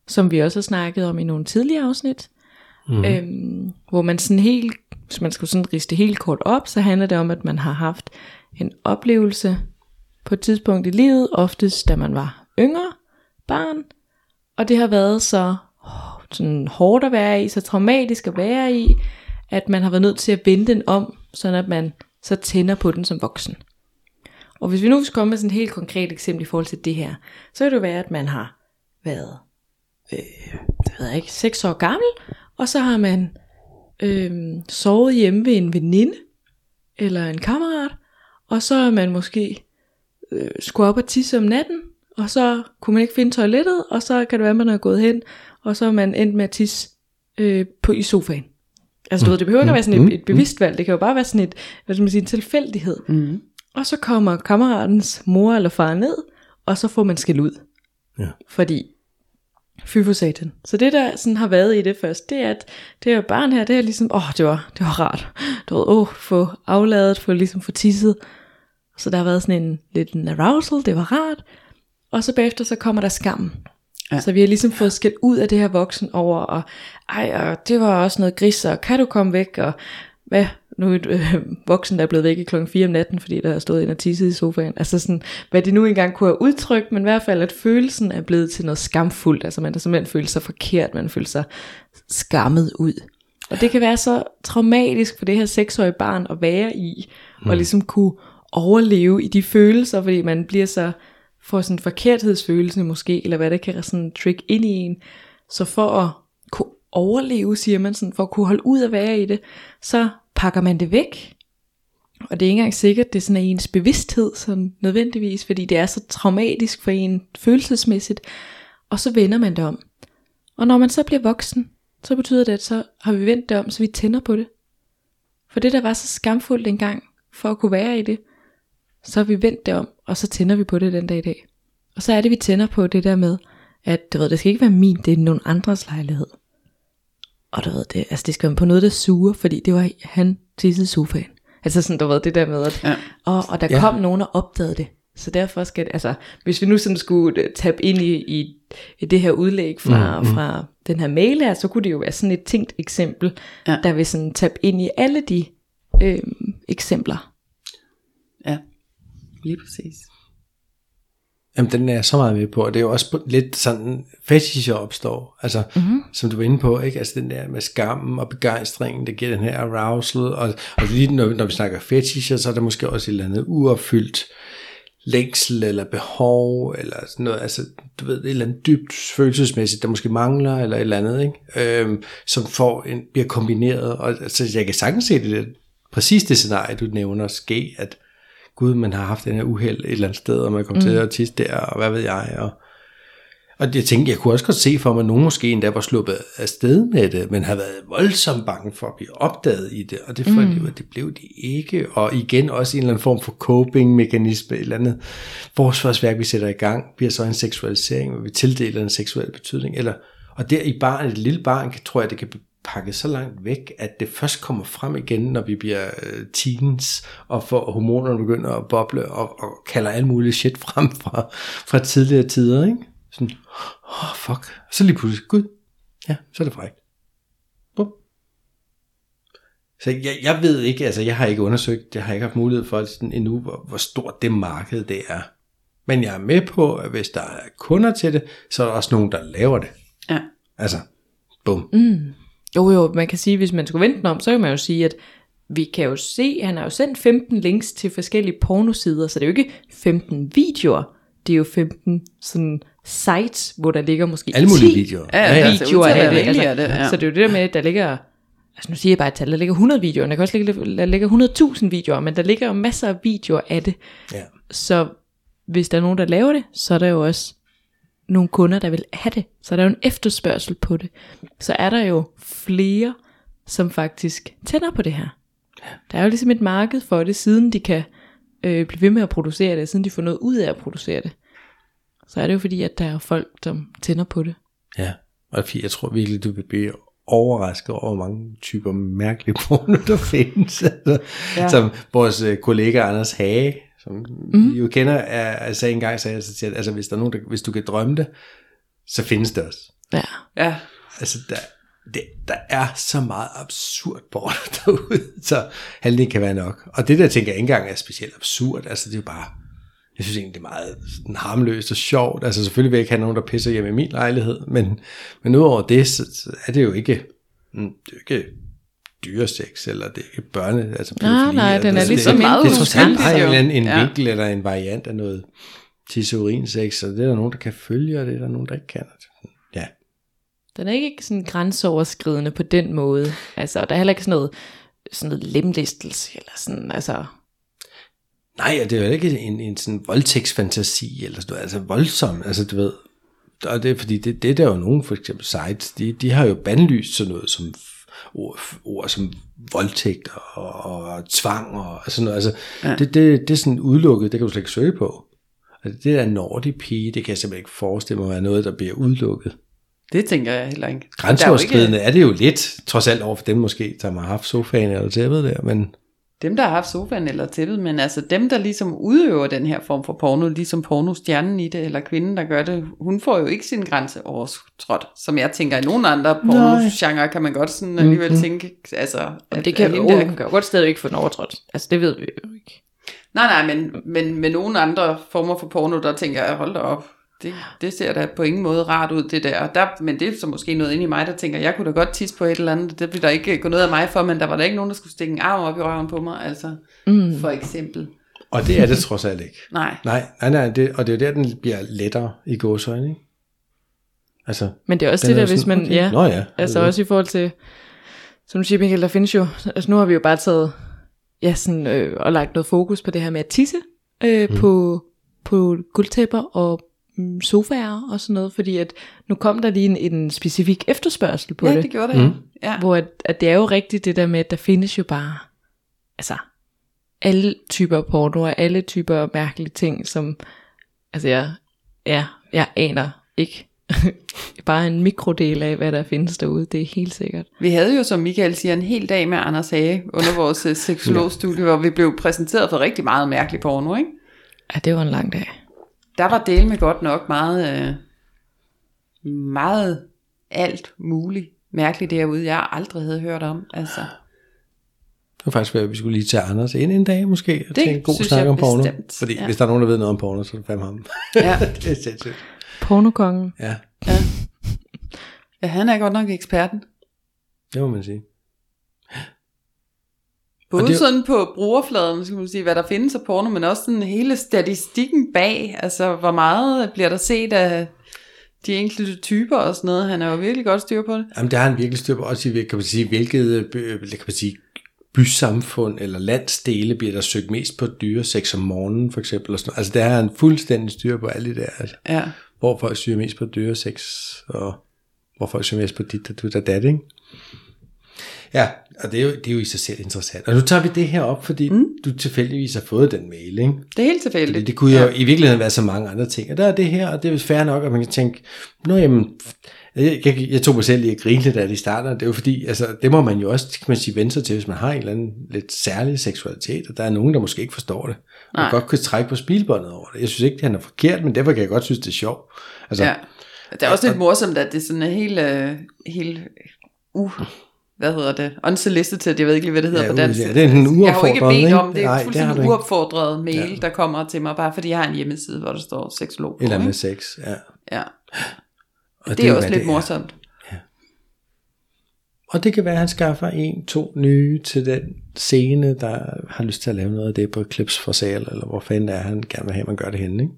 [SPEAKER 4] som vi også har snakket om i nogle tidligere afsnit, mm. øhm, hvor man sådan helt, hvis man skulle sådan riste helt kort op, så handler det om, at man har haft en oplevelse på et tidspunkt i livet, oftest da man var yngre, barn, og det har været så sådan hårdt at være i, så traumatisk at være i, at man har været nødt til at vende den om, sådan at man så tænder på den som voksen. Og hvis vi nu skal komme med sådan et helt konkret eksempel i forhold til det her, så kan det jo være, at man har været, øh, det ved jeg ikke, 6 år gammel, og så har man øh, sovet hjemme ved en veninde, eller en kammerat, og så er man måske øh, skulle op og tisse om natten, og så kunne man ikke finde toilettet, og så kan det være, at man er gået hen, og så er man endt med at tisse øh, på, i sofaen. Altså du ved, det behøver ikke at være sådan et, et bevidst valg, det kan jo bare være sådan et, hvad skal man sige, en tilfældighed.
[SPEAKER 2] Mm.
[SPEAKER 4] Og så kommer kammeratens mor eller far ned, og så får man skæld ud.
[SPEAKER 3] Ja.
[SPEAKER 4] Fordi, fy for satan. Så det der sådan har været i det først, det er, at det her barn her, det er ligesom, åh, det var, det var rart. Du ved, åh, få afladet, få ligesom få tisset. Så der har været sådan en lidt en arousal, det var rart. Og så bagefter, så kommer der skammen.
[SPEAKER 2] Ja.
[SPEAKER 4] Så vi har ligesom fået skæld ud af det her voksen over, og ej, og det var også noget gris, og kan du komme væk, og hvad, nu er et øh, voksen, der er blevet væk i klokken 4 om natten, fordi der har stået ind og tisset i sofaen. Altså sådan, hvad de nu engang kunne have udtrykt, men i hvert fald, at følelsen er blevet til noget skamfuldt. Altså man har simpelthen følt sig forkert, man føler sig skammet ud. Og det kan være så traumatisk for det her seksårige barn at være i, mm. og ligesom kunne overleve i de følelser, fordi man bliver så, får sådan en forkerthedsfølelse måske, eller hvad det kan sådan trick ind i en. Så for at kunne overleve, siger man sådan, for at kunne holde ud at være i det, så pakker man det væk. Og det er ikke engang sikkert, det er sådan ens bevidsthed, sådan nødvendigvis, fordi det er så traumatisk for en følelsesmæssigt. Og så vender man det om. Og når man så bliver voksen, så betyder det, at så har vi vendt det om, så vi tænder på det. For det, der var så skamfuldt engang, for at kunne være i det, så har vi vendt det om, og så tænder vi på det den dag i dag. Og så er det, vi tænder på det der med, at du ved, det skal ikke være min, det er nogen andres lejlighed. Og du ved, det, altså det skal være på noget, der suger, fordi det var han tissede sofaen. Altså sådan, du ved, det der med, at,
[SPEAKER 2] Ja.
[SPEAKER 4] og, og der
[SPEAKER 3] Ja.
[SPEAKER 4] kom nogen og opdagede det. Så derfor skal det, altså, hvis vi nu sådan skulle øh, tabe ind i, i, i det her udlæg fra, mm, mm. fra den her mail her, så kunne det jo være sådan et tænkt eksempel,
[SPEAKER 2] ja.
[SPEAKER 4] der vil sådan tabe ind i alle de øh, eksempler.
[SPEAKER 2] Ja, lige præcis.
[SPEAKER 3] Jamen, den er jeg så meget med på, og det er jo også lidt sådan, fetischer opstår, altså, mm-hmm. som du var inde på, ikke? Altså den der med skammen og begejstringen, det giver den her arousal, og, og lige når, når vi snakker fetischer, så er der måske også et eller andet uopfyldt længsel eller behov, eller sådan noget, altså, du ved, et eller andet dybt følelsesmæssigt, der måske mangler, eller et eller andet, ikke? Øhm, som får en, bliver kombineret, og altså, jeg kan sagtens se det, der, præcis det scenarie, du nævner, ske, at gud, man har haft den her uheld et eller andet sted, og man kommer mm. til at tisse der, og hvad ved jeg, og, Og jeg tænkte, jeg kunne også godt se for mig, at nogen måske endda var sluppet afsted med det, men har været voldsomt bange for at blive opdaget i det, og det, mm. det, det blev de ikke. Og igen også en eller anden form for coping-mekanisme, et eller andet forsvarsværk, vi sætter i gang, bliver så en seksualisering, hvor vi tildeler en seksuel betydning. Eller, og der i barn, et lille barn, tror jeg, det kan pakket så langt væk, at det først kommer frem igen, når vi bliver øh, teens, og får hormonerne begynder at boble, og, og kalder alt muligt shit frem fra, fra tidligere tider, ikke? Sådan, åh, oh, fuck. Så lige pludselig, gud, ja, så er det frækt. Bum. Så jeg, jeg ved ikke, altså jeg har ikke undersøgt, jeg har ikke haft mulighed for sådan endnu, hvor, hvor stort det marked det er. Men jeg er med på, at hvis der er kunder til det, så er der også nogen, der laver det.
[SPEAKER 2] Ja.
[SPEAKER 3] Altså, bum.
[SPEAKER 4] Mm. Jo jo, man kan sige, hvis man skulle vente den om, så kan man jo sige, at vi kan jo se, at han har jo sendt 15 links til forskellige pornosider, så det er jo ikke 15 videoer, det er jo 15 sådan sites, hvor der ligger måske
[SPEAKER 3] Alle mulige
[SPEAKER 4] 10
[SPEAKER 3] videoer.
[SPEAKER 2] Ja,
[SPEAKER 3] Ja, ja.
[SPEAKER 2] altså,
[SPEAKER 4] videoer
[SPEAKER 2] udtaler
[SPEAKER 4] af det. Altså,
[SPEAKER 2] det, ja.
[SPEAKER 4] Så det er jo det der med, at der ligger, altså nu siger jeg bare et tal, der ligger 100 videoer, der kan også ligge, der ligger 100.000 videoer, men der ligger jo masser af videoer af det.
[SPEAKER 3] Ja.
[SPEAKER 4] Så hvis der er nogen, der laver det, så er der jo også nogle kunder, der vil have det. Så er der jo en efterspørgsel på det. Så er der jo flere, som faktisk tænder på det her. Der er jo ligesom et marked for det, siden de kan øh, blive ved med at producere det, siden de får noget ud af at producere det. Så er det jo fordi, at der er folk, som tænder på det.
[SPEAKER 3] Ja, og jeg tror virkelig, du vil blive overrasket over, hvor mange typer mærkelige porno, der findes. Altså, ja.
[SPEAKER 2] Ja.
[SPEAKER 3] Som vores øh, kollega Anders Hage, som mm. vi jo kender, er, sagde engang, sagde jeg så til, at altså, hvis, der er nogen, der, hvis du kan drømme det, så findes det også.
[SPEAKER 4] Ja.
[SPEAKER 2] Ja,
[SPEAKER 3] Altså, der, det, der er så meget absurd porno derude, så halvdelen kan være nok. Og det der, tænker jeg ikke engang er specielt absurd. Altså, det er jo bare, jeg synes egentlig, det er meget sådan harmløst og sjovt. Altså, selvfølgelig vil jeg ikke have nogen, der pisser hjemme i min lejlighed, men, men udover det, så, så er det jo ikke, mm, det er jo ikke dyresex, eller det er ikke børne, altså
[SPEAKER 4] Nej, nej, den er
[SPEAKER 3] det,
[SPEAKER 4] ligesom
[SPEAKER 3] det,
[SPEAKER 2] meget
[SPEAKER 3] det, er trods alt en, anden, en
[SPEAKER 2] Ja.
[SPEAKER 3] vinkel eller en variant af noget tisseurinsex, og det er der nogen, der kan følge, og det er der nogen, der ikke kan. Ja,
[SPEAKER 4] Den er ikke sådan grænseoverskridende på den måde. Altså, der er heller ikke sådan noget, sådan noget lemlæstelse, eller sådan, altså...
[SPEAKER 3] Nej, og det er jo ikke en, en sådan voldtægtsfantasi, eller sådan noget, altså voldsom, altså du ved, og det er fordi, det, det der er jo nogen, for eksempel sites, de, de har jo bandlyst sådan noget som ord, ord som voldtægt og, og tvang og sådan noget, altså ja. det, det, det er sådan udelukket, det kan du slet ikke søge på. Altså det der Nordic pige, det kan jeg simpelthen ikke forestille mig være noget, der bliver udelukket.
[SPEAKER 2] det tænker jeg heller ikke.
[SPEAKER 3] Grænseoverskridende
[SPEAKER 2] er
[SPEAKER 3] er, det jo lidt, trods alt over for dem måske, der har haft sofaen eller tæppet der, men
[SPEAKER 2] ikke dem, der har haft sofaen eller tæppet, men altså dem, der ligesom udøver den her form for porno, ligesom pornostjernen i det, eller kvinden, der gør det, hun får jo ikke sin grænse overtrådt, som jeg tænker, i nogle andre pornogenre kan man godt sådan alligevel mm-hmm. tænke, altså... at-
[SPEAKER 4] Det kan,
[SPEAKER 2] at
[SPEAKER 4] jo,
[SPEAKER 2] hende der-
[SPEAKER 4] hun kan jo godt stadig ikke få den overtrådt. Altså, det ved vi jo ikke.
[SPEAKER 2] Nej, nej, men, men med nogle andre former for porno, der tænker jeg, hold da op, det, det ser da på ingen måde rart ud, det der. der. Men det er så måske noget inde i mig, der tænker, jeg kunne da godt tisse på et eller andet, det vil der ikke gå noget af mig for, men der var der ikke nogen, der skulle stikke en arm op i røven på mig, altså, mm. for eksempel.
[SPEAKER 3] og det er det trods alt ikke.
[SPEAKER 2] Nej,
[SPEAKER 3] Nej, nej, nej, det, og det er jo der, den bliver lettere i gåsøjne, ikke? Altså,
[SPEAKER 4] Men det er også det
[SPEAKER 3] er
[SPEAKER 4] der,
[SPEAKER 3] jo
[SPEAKER 4] hvis
[SPEAKER 3] sådan,
[SPEAKER 4] man...
[SPEAKER 3] okay.
[SPEAKER 4] Ja,
[SPEAKER 3] Nå ja.
[SPEAKER 4] Altså også i forhold til, som du siger Michael, der findes jo, altså nu har vi jo bare taget, ja sådan, øh, og lagt noget fokus på det her med at tisse øh, mm. på, på guldtæpper og sofaer og sådan noget, fordi at nu kom der lige en, en specifik efterspørgsel på
[SPEAKER 2] ja,
[SPEAKER 4] det,
[SPEAKER 2] det gjorde det, mm. ja.
[SPEAKER 4] hvor at, at det er jo rigtigt det der med, at der findes jo bare, altså, alle typer porno og alle typer mærkelige ting, som, altså jeg, ja, jeg aner ikke bare en mikrodel af, hvad der findes derude, det er helt sikkert.
[SPEAKER 2] Vi havde jo, som Michael siger, en hel dag med Anders Hage under vores øh, seksologstudie, hvor vi blev præsenteret for rigtig meget mærkelig porno, ikke?
[SPEAKER 4] Ja, det var en lang dag.
[SPEAKER 2] Der var del med godt nok meget, øh, meget alt muligt mærkeligt derude, jeg aldrig havde hørt om. Altså,
[SPEAKER 3] Det var faktisk, at vi skulle lige tage Anders ind en dag måske, og
[SPEAKER 2] Det
[SPEAKER 3] tage en god snak om porno.
[SPEAKER 2] bestemt,
[SPEAKER 3] Fordi
[SPEAKER 2] ja.
[SPEAKER 3] hvis der er nogen, der ved noget om porno, så er det fandme ham.
[SPEAKER 2] ja.
[SPEAKER 3] det er sindssygt.
[SPEAKER 4] Pornokongen.
[SPEAKER 3] Ja,
[SPEAKER 2] ja, han er godt nok eksperten.
[SPEAKER 3] det må man sige.
[SPEAKER 2] Både
[SPEAKER 3] Og
[SPEAKER 2] det...
[SPEAKER 3] det-
[SPEAKER 2] sådan på brugerfladen, skal man sige, hvad der findes af porno, men også sådan hele statistikken bag. Altså, hvor meget bliver der set af de enkelte typer og sådan noget. Han er jo virkelig godt styr på det.
[SPEAKER 3] Jamen, det har han virkelig styr på. Også i, kan man sige, hvilket øh, kan man sige, bysamfund eller landsdele bliver der søgt mest på dyresex om morgenen, for eksempel. Og sådan. Altså, der har han fuldstændig styr på alle de der. Altså.
[SPEAKER 2] Ja.
[SPEAKER 3] hvor folk syger mest på dyresex, og hvor folk syger mest på dit og dit og dat, ikke? Ja, og det er, jo, det er jo i sig selv interessant. Og nu tager vi det her op, fordi mm. du tilfældigvis har fået den mail, ikke?
[SPEAKER 2] Det er helt
[SPEAKER 3] Fordi
[SPEAKER 2] tilfældigt.
[SPEAKER 3] det kunne jo i virkeligheden være så mange andre ting. Og der er det her, og det er jo fair nok, at man kan tænke, nå jamen, jeg, jeg, jeg tog mig selv i at grine lidt af det i starten, det er jo fordi, altså, det må man jo også, kan man sige, vende sig til, hvis man har en eller anden lidt særlig seksualitet, og der er nogen, der måske ikke forstår det, og
[SPEAKER 2] Nej.
[SPEAKER 3] godt kan trække på smilbåndet over det. Jeg synes ikke, det han er forkert, men derfor kan jeg godt synes, det er sjovt. Altså,
[SPEAKER 2] Ja. Det er også lidt morsomt, at det er sådan en helt, øh, helt uh, hvad hedder det, unsolicited, jeg ved ikke lige, hvad det hedder
[SPEAKER 3] Ja,
[SPEAKER 2] på dansk.
[SPEAKER 3] ja, det er en
[SPEAKER 2] Jeg har jo ikke
[SPEAKER 3] uopfordret,
[SPEAKER 2] bedt om det, det
[SPEAKER 3] Nej,
[SPEAKER 2] er
[SPEAKER 3] det har
[SPEAKER 2] fuldstændig uopfordret mail, ja. der kommer til mig, bare fordi jeg har en hjemmeside, hvor der står seksolog på.
[SPEAKER 3] eller med
[SPEAKER 2] ikke?
[SPEAKER 3] sex, ja.
[SPEAKER 2] Ja.
[SPEAKER 3] Og
[SPEAKER 2] Det er
[SPEAKER 3] jo,
[SPEAKER 2] også lidt morsomt.
[SPEAKER 3] Og det kan være, at han skaffer en, to nye til den scene, der har lyst til at lave noget af det på Clips for Sale, eller hvor fanden er han gerne vil have, at man gør det henne, ikke?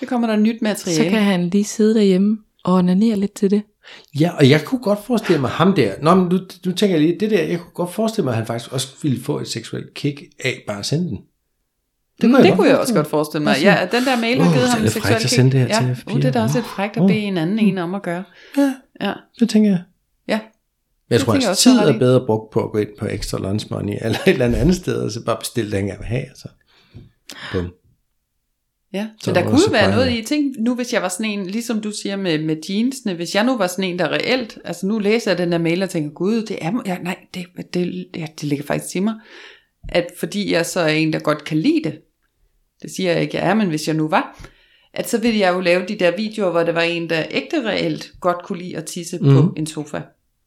[SPEAKER 2] Så kommer der nyt
[SPEAKER 4] Så
[SPEAKER 2] materiale.
[SPEAKER 4] kan han lige sidde derhjemme og onanere lidt til det.
[SPEAKER 3] Ja, og jeg kunne godt forestille mig ham der. Nå, men nu, nu tænker jeg lige, det der, jeg kunne godt forestille mig, at han faktisk også ville få et seksuelt kick af bare at sende den.
[SPEAKER 2] Det,
[SPEAKER 3] kunne
[SPEAKER 2] det
[SPEAKER 3] jeg
[SPEAKER 2] kunne jeg også godt forestille mig. Ja, at den der mail har givet
[SPEAKER 3] det
[SPEAKER 2] ham en
[SPEAKER 3] lidt
[SPEAKER 2] seksuel
[SPEAKER 3] frækt at sende det her
[SPEAKER 2] ja.
[SPEAKER 3] til
[SPEAKER 2] Uh, det er da
[SPEAKER 3] F4.
[SPEAKER 2] også lidt frækt at bede en anden en om at gøre.
[SPEAKER 3] Ja,
[SPEAKER 2] Ja,
[SPEAKER 3] det tænker jeg.
[SPEAKER 2] ja.
[SPEAKER 3] Men jeg
[SPEAKER 2] Det
[SPEAKER 3] tror,
[SPEAKER 2] jeg også, du
[SPEAKER 3] tid er bedre brugt på at gå ind på ekstra lunch money, eller et eller andet andet sted, og så bare bestille det, han gerne vil have. Altså. Bum.
[SPEAKER 2] Ja,
[SPEAKER 3] Så
[SPEAKER 2] så der
[SPEAKER 3] er
[SPEAKER 2] kunne jo være noget i ting. Nu hvis jeg var sådan en, ligesom du siger med, med jeansene, hvis jeg nu var sådan en, der reelt, altså nu læser jeg den der mail og tænker, gud, det er, ja, nej, det, det, ja, det ligger faktisk til mig. At fordi jeg så er en, der godt kan lide det, det siger jeg ikke, jeg er, men hvis jeg nu var, at så ville jeg jo lave de der videoer, hvor der var en, der ægte reelt godt kunne lide at tisse mm. på
[SPEAKER 3] Mhm.
[SPEAKER 2] en sofa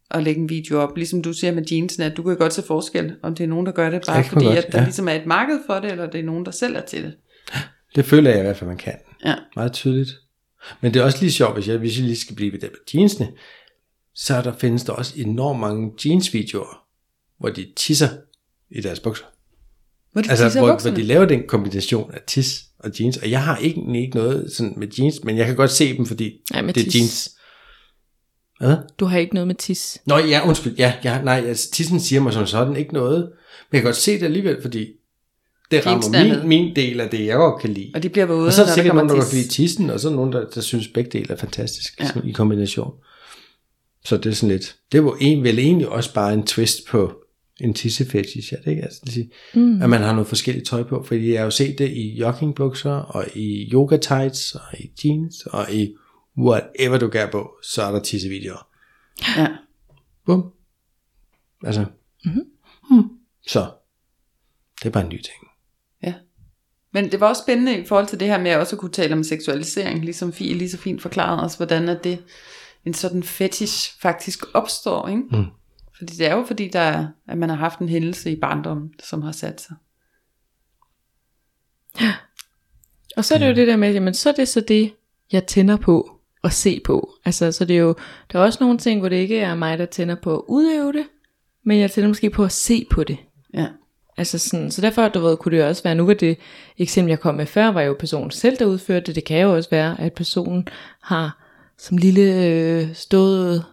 [SPEAKER 2] og lægge en video op. Ligesom du siger med jeansene, at du kan godt se forskel, om det er nogen, der gør det, bare fordi
[SPEAKER 3] godt,
[SPEAKER 2] at der
[SPEAKER 3] ja.
[SPEAKER 2] ligesom er et marked for det, eller det er nogen, der sælger til det.
[SPEAKER 3] Det føler jeg i hvert fald, man kan.
[SPEAKER 2] Ja.
[SPEAKER 3] Meget tydeligt. Men det er også lige sjovt, hvis jeg, hvis jeg lige skal blive ved det med jeansene, så der findes der også enormt mange jeansvideoer, hvor de tisser i deres bukser.
[SPEAKER 2] Hvor de
[SPEAKER 3] Altså, hvor, hvor
[SPEAKER 2] bukserne.
[SPEAKER 3] de laver den kombination af tis og jeans. Og jeg har egentlig ikke noget sådan med jeans, men jeg kan godt se dem, fordi
[SPEAKER 4] Nej,
[SPEAKER 3] det er
[SPEAKER 4] tis.
[SPEAKER 3] jeans. Hvad?
[SPEAKER 4] Du har ikke noget med tis.
[SPEAKER 3] Nå ja, undskyld. Ja, ja, nej, altså, tissen siger mig som sådan ikke noget. Men jeg kan godt se det alligevel, fordi det
[SPEAKER 2] er
[SPEAKER 3] rammer min, min del af det, jeg godt kan lide.
[SPEAKER 2] Og de bliver våde,
[SPEAKER 3] Og så er der sikkert nogen, der godt kan lide tissen, og så er der nogen, der, der synes begge dele er fantastisk
[SPEAKER 2] Ja.
[SPEAKER 3] ja. i kombination. Så det er sådan lidt, det var en, vel egentlig også bare en twist på en tissefetish, er det ikke? Altså, det sige, mm. at man har noget forskelligt tøj på, fordi jeg har jo set det i joggingbukser, og i yoga tights, og i jeans, og i whatever du gør på, så er der tissevideoer.
[SPEAKER 2] Ja.
[SPEAKER 3] Bum. Altså.
[SPEAKER 4] Mhm.
[SPEAKER 3] Mm-hmm. Så. Det er bare en ny ting.
[SPEAKER 2] Ja. Men det var også spændende i forhold til det her med at også kunne tale om seksualisering, ligesom Fie lige så fint forklarede os, hvordan at det, en sådan fetish faktisk opstår, ikke?
[SPEAKER 3] Mm.
[SPEAKER 2] Fordi det er jo fordi, der, er- at man har haft en hændelse i barndommen, som har sat sig.
[SPEAKER 4] Og så er det jo det der med, jamen så er det så det, jeg tænder på at se på. Altså, så det er jo, der er også nogle ting, hvor det ikke er mig, der tænder på at udøve det, men jeg tænder måske på at se på det.
[SPEAKER 2] Ja.
[SPEAKER 4] Altså sådan, så derfor du ved, kunne det jo også være, nu var det eksempel, jeg kom med før, var jo personen selv, der udførte det. Det kan jo også være, at personen har som lille øh, stået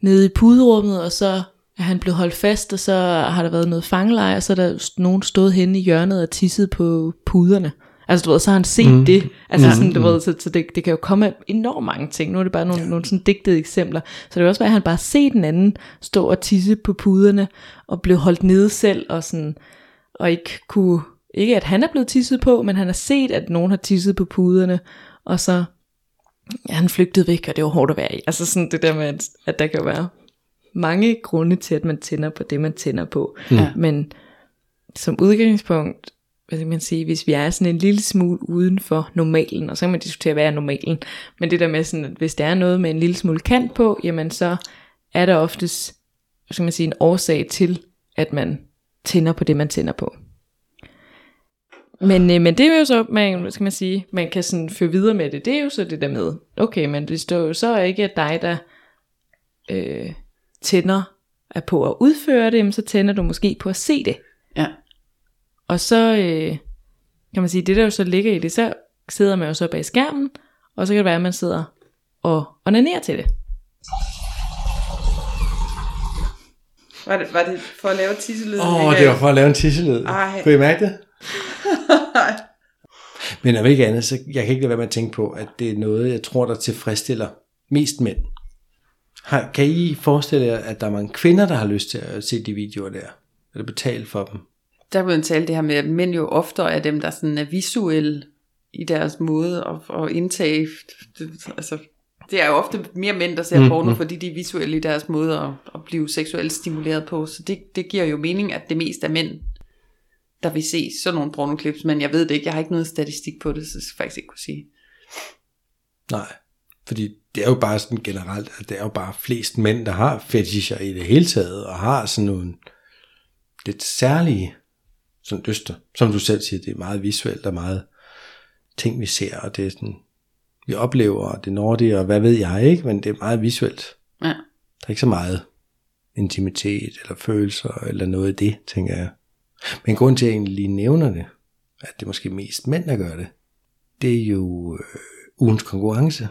[SPEAKER 4] nede i puderummet, og så er han blevet holdt fast, og så har der været noget fangelejr, og så er der nogen stået henne i hjørnet og tisset på puderne. Altså du ved, så har han set mm. det. Altså mm. sådan, du ved, så, så det, det kan jo komme af enormt mange ting. Nu er det bare nogle, nogle sådan digtede eksempler. Så det kan også være, at han bare set den anden stå og tisse på puderne, og blev holdt nede selv, og sådan, og ikke kunne, ikke at han er blevet tisset på, men han har set, at nogen har tisset på puderne, og så ja, han flygtede væk, og det var hårdt at være i. Altså sådan det der med, at, at der kan være mange grunde til, at man tænder på det, man tænder på.
[SPEAKER 2] Mm.
[SPEAKER 4] Men som udgangspunkt, hvad skal man sige, hvis vi er sådan en lille smule uden for normalen, og så kan man diskutere, hvad er normalen, men det der med sådan, at hvis der er noget med en lille smule kant på, jamen så er der oftest, hvad skal man sige, en årsag til, at man tænder på det, man tænder på. Men, øh, men det er jo så, man, hvad skal man sige, man kan sådan føre videre med det, det er jo så det der med, okay, men hvis du så ikke, at dig, der øh, tænder er på at udføre det, så tænder du måske på at se det.
[SPEAKER 2] Ja.
[SPEAKER 4] Og så øh, kan man sige, det der jo så ligger i det, så sidder man jo så bag skærmen, og så kan det være, at man sidder og onanerer til det.
[SPEAKER 2] Var det, var det for at lave tisselyden?
[SPEAKER 3] Åh, oh, det var for at lave en tisselyd.
[SPEAKER 2] Ej.
[SPEAKER 3] Kunne I mærke det? Men om ikke andet, så jeg kan ikke lade være med at tænke på, at det er noget, jeg tror, der tilfredsstiller mest mænd. Har, kan I forestille jer, at der er mange kvinder, der har lyst til at se de videoer der? Eller betale for dem?
[SPEAKER 2] Der vil man tale det her med, at mænd jo oftere er dem, der sådan er visuelle i deres måde at, at indtage. Det, altså, det er jo ofte mere mænd, der ser mm, porno, fordi de er visuelle i deres måde at, at blive seksuelt stimuleret på. Så det, det giver jo mening, at det mest er mænd, der vil se sådan nogle pornoklips. Men jeg ved det ikke, jeg har ikke noget statistik på det, så jeg skal faktisk ikke kunne sige.
[SPEAKER 3] Nej, fordi det er jo bare sådan generelt, at det er jo bare flest mænd, der har fetischer i det hele taget, og har sådan nogle lidt særlige sådan lyster. Som du selv siger, det er meget visuelt og meget ting, vi ser, og det er sådan, vi oplever, og det når det, og hvad ved jeg ikke, men det er meget visuelt.
[SPEAKER 2] Ja.
[SPEAKER 3] Der er ikke så meget intimitet, eller følelser, eller noget af det, tænker jeg. Men grund til, at jeg egentlig lige nævner det, at det er måske mest mænd, der gør det, det er jo øh, ugens konkurrence.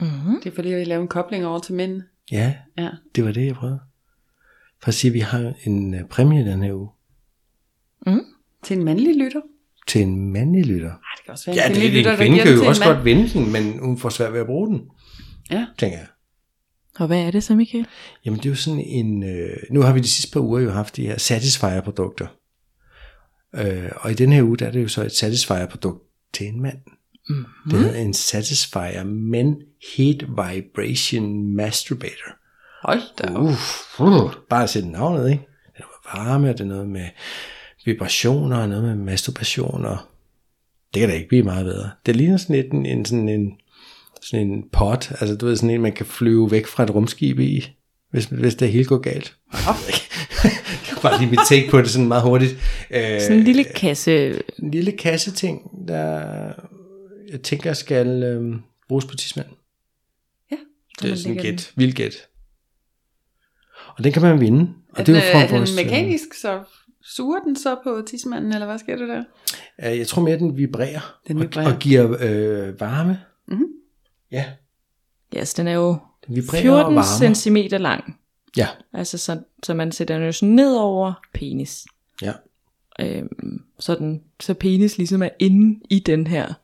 [SPEAKER 4] Mm-hmm.
[SPEAKER 2] Det er fordi, jeg vil lave en kobling over til mænd.
[SPEAKER 3] Ja,
[SPEAKER 2] Ja.
[SPEAKER 3] det var det, jeg prøvede. For at sige, at vi har en øh, præmie den her uge
[SPEAKER 2] Til en mandlig lytter.
[SPEAKER 3] til en mandlig lytter.
[SPEAKER 2] Ej, det kan også være
[SPEAKER 3] Ja,
[SPEAKER 2] en
[SPEAKER 3] det er
[SPEAKER 2] lytter,
[SPEAKER 3] en
[SPEAKER 2] der
[SPEAKER 3] kvinde kan jo også godt vinde den, men hun får svært ved at bruge den,
[SPEAKER 2] Ja.
[SPEAKER 3] tænker jeg.
[SPEAKER 4] Og hvad er det så, Michael?
[SPEAKER 3] Jamen det er jo sådan en, øh, nu har vi de sidste par uger jo haft de her Satisfyer-produkter. Øh, og i den her uge, der er det jo så et Satisfyer-produkt til en mand. Mm-hmm. Det hedder en Satisfyer Men Heat Vibration Masturbator.
[SPEAKER 2] Hold da op.
[SPEAKER 3] Uff, uh, bare at sætte navnet, ikke? Det er noget varme, og det er noget med vibrationer, og noget med masturbation, og det kan da ikke blive meget bedre. Det ligner sådan lidt en, en, sådan en, sådan en pot, altså du ved, sådan en, man kan flyve væk fra et rumskib i, hvis, hvis det hele går galt. Jeg kan bare lige mit take på det sådan meget hurtigt. Øh,
[SPEAKER 4] Sådan en lille kasse.
[SPEAKER 3] en lille kasseting, der jeg tænker skal øh, bruges på tidsmand.
[SPEAKER 2] Ja.
[SPEAKER 3] Det er sådan gæt, vildt gæt. Og den kan man vinde. Og
[SPEAKER 2] Er,
[SPEAKER 3] det er jo fra
[SPEAKER 2] er den
[SPEAKER 3] vores, øh,
[SPEAKER 2] mekanisk, så suger den så på tidsmanden, eller hvad sker der der?
[SPEAKER 3] Jeg tror mere, den vibrerer.
[SPEAKER 2] Den
[SPEAKER 3] og-
[SPEAKER 2] vibrerer.
[SPEAKER 3] Og, giver øh, varme.
[SPEAKER 2] Mhm.
[SPEAKER 3] Ja,
[SPEAKER 4] Ja, så den er jo
[SPEAKER 3] den vibrerer og
[SPEAKER 4] 14
[SPEAKER 3] varmer.
[SPEAKER 4] cm lang.
[SPEAKER 3] Ja,
[SPEAKER 4] Altså så, så man sætter den jo sådan ned over penis.
[SPEAKER 3] ja.
[SPEAKER 4] Øhm, så, den, så penis ligesom er inde i den her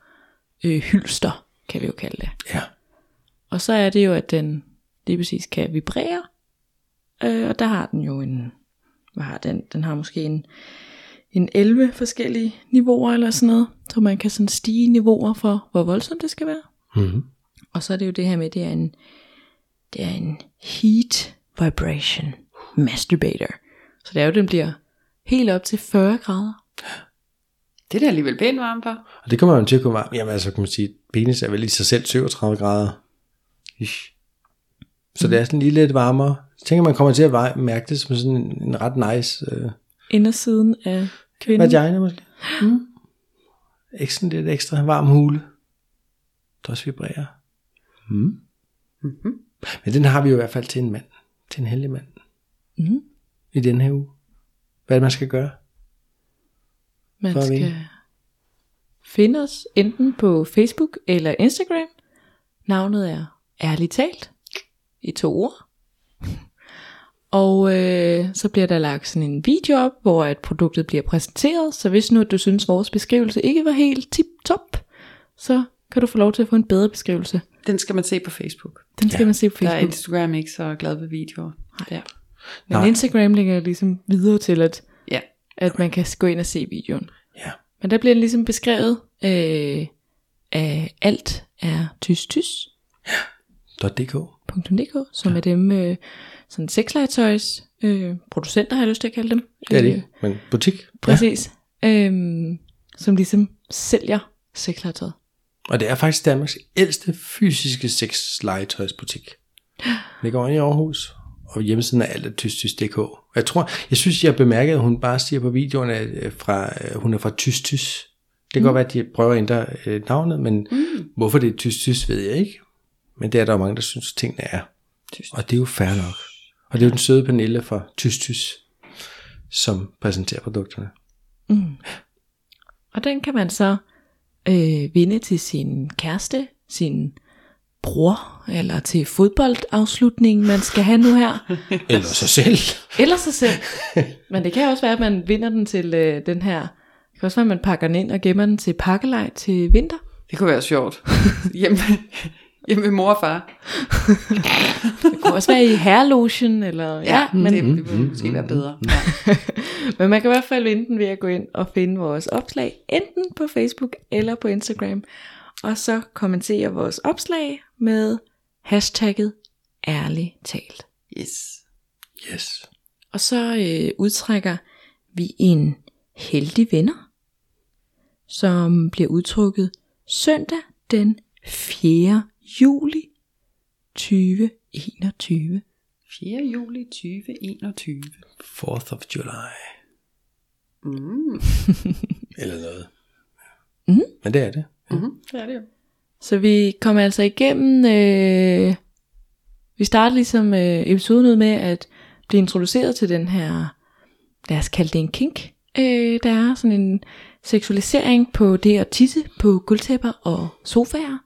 [SPEAKER 4] øh, hylster, kan vi jo kalde det.
[SPEAKER 3] Ja,
[SPEAKER 4] Og så er det jo, at den lige præcis kan vibrere. Øh, og der har den jo en, hvad har den? Den har måske en, en 11 forskellige niveauer eller sådan noget. Så man kan sådan stige niveauer for, hvor voldsomt det skal være.
[SPEAKER 3] mm-hmm.
[SPEAKER 4] Og så er det jo det her med, det er en, det er en heat vibration masturbator. Så det er jo, den bliver helt op til 40 grader.
[SPEAKER 2] Det er da alligevel pænt varmt for.
[SPEAKER 3] Og det kommer man til at kunne varme. Jamen altså, kan man sige, penis er vel i sig selv 37 grader. Ish. Så det er sådan lige lidt varmere. Jeg tænker, man kommer til at mærke det som sådan en, en ret nice øh,
[SPEAKER 4] Indersiden af kvinden.
[SPEAKER 3] vagina måske. Mm. Ikke sådan lidt ekstra varm hule. Der også vibrerer. Mm.
[SPEAKER 2] Mm-hmm.
[SPEAKER 3] Men den har vi jo i hvert fald til en mand. Til en heldig mand.
[SPEAKER 4] Mhm.
[SPEAKER 3] I den her uge. Hvad er det, man skal gøre?
[SPEAKER 4] Man
[SPEAKER 3] For
[SPEAKER 4] skal finde os enten på Facebook eller Instagram. Navnet er Ærligt talt i to ord. Og øh, så bliver der lagt sådan en video op, hvor at produktet bliver præsenteret. Så hvis nu du synes, vores beskrivelse ikke var helt tip-top, så kan du få lov til at få en bedre beskrivelse.
[SPEAKER 2] Den skal man se på Facebook.
[SPEAKER 4] Den skal
[SPEAKER 3] Ja.
[SPEAKER 4] man se på
[SPEAKER 2] Der er
[SPEAKER 4] Facebook.
[SPEAKER 2] Instagram ikke så glad ved videoer. Der.
[SPEAKER 4] Men
[SPEAKER 3] Nej.
[SPEAKER 4] Instagram ligger ligesom videre til, at,
[SPEAKER 2] Ja.
[SPEAKER 4] at man kan gå ind og se videoen.
[SPEAKER 3] Ja.
[SPEAKER 4] Men der bliver den ligesom beskrevet, øh, at alt er tys-tys.
[SPEAKER 3] .dk.
[SPEAKER 4] .dk, som ja. er dem, øh, sådan sexlegetøjs øh, producenter, har jeg lyst til at kalde dem.
[SPEAKER 3] Det er det
[SPEAKER 4] Øh,
[SPEAKER 3] men butik.
[SPEAKER 4] Præcis. Ja. Øhm, som ligesom sælger sexlegetøjet.
[SPEAKER 3] Og det er faktisk Danmarks ældste fysiske sexlegetøjsbutik. Det går ind i Aarhus, og hjemmesiden er alt af tystys.dk. Og Jeg tror, jeg synes, jeg bemærkede, at hun bare siger på videoen, at øh, fra, øh, hun er fra Tystys. Det kan mm. godt være, at de prøver at ændre øh, navnet, men mm. hvorfor det er Tystys, ved jeg ikke. Men det er der jo mange, der synes, tingene er.
[SPEAKER 2] Tystys.
[SPEAKER 3] Og det er jo fair nok. Og det er jo den søde Pernille fra Tystys, som præsenterer produkterne.
[SPEAKER 4] Og den kan man så øh, vinde til sin kæreste, sin bror, eller til fodboldafslutningen, man skal have nu her.
[SPEAKER 3] Eller sig selv.
[SPEAKER 4] Eller sig selv. Men det kan også være, at man vinder den til øh, den her kan også være, at man pakker den ind og gemmer den til pakkelej til vinter.
[SPEAKER 2] Det kunne være sjovt. hjemme, hjemme med mor og far.
[SPEAKER 4] Det kunne også være i herrelotion, eller
[SPEAKER 2] Ja, ja men, det, det ville måske være bedre. Ja.
[SPEAKER 4] Men man kan i hvert fald vinde den ved at gå ind og finde vores opslag, enten på Facebook eller på Instagram. Og så kommentere vores opslag med hashtagget ærligt talt.
[SPEAKER 2] Yes.
[SPEAKER 3] Yes.
[SPEAKER 4] Og så øh, udtrækker vi en heldig vinder, som bliver udtrukket søndag den 4. juli 2021.
[SPEAKER 2] 4. juli 2021.
[SPEAKER 3] 4th of July.
[SPEAKER 2] Mm.
[SPEAKER 3] Eller noget.
[SPEAKER 4] Mhm.
[SPEAKER 3] Men det er det.
[SPEAKER 2] Mm-hmm. Det er det jo.
[SPEAKER 4] Så vi kommer altså igennem, øh, vi starter ligesom øh, episoden ud med at blive introduceret til den her, lad os kalde det en kink. Øh, der er sådan en seksualisering på det at tisse på guldtæpper og sofaer,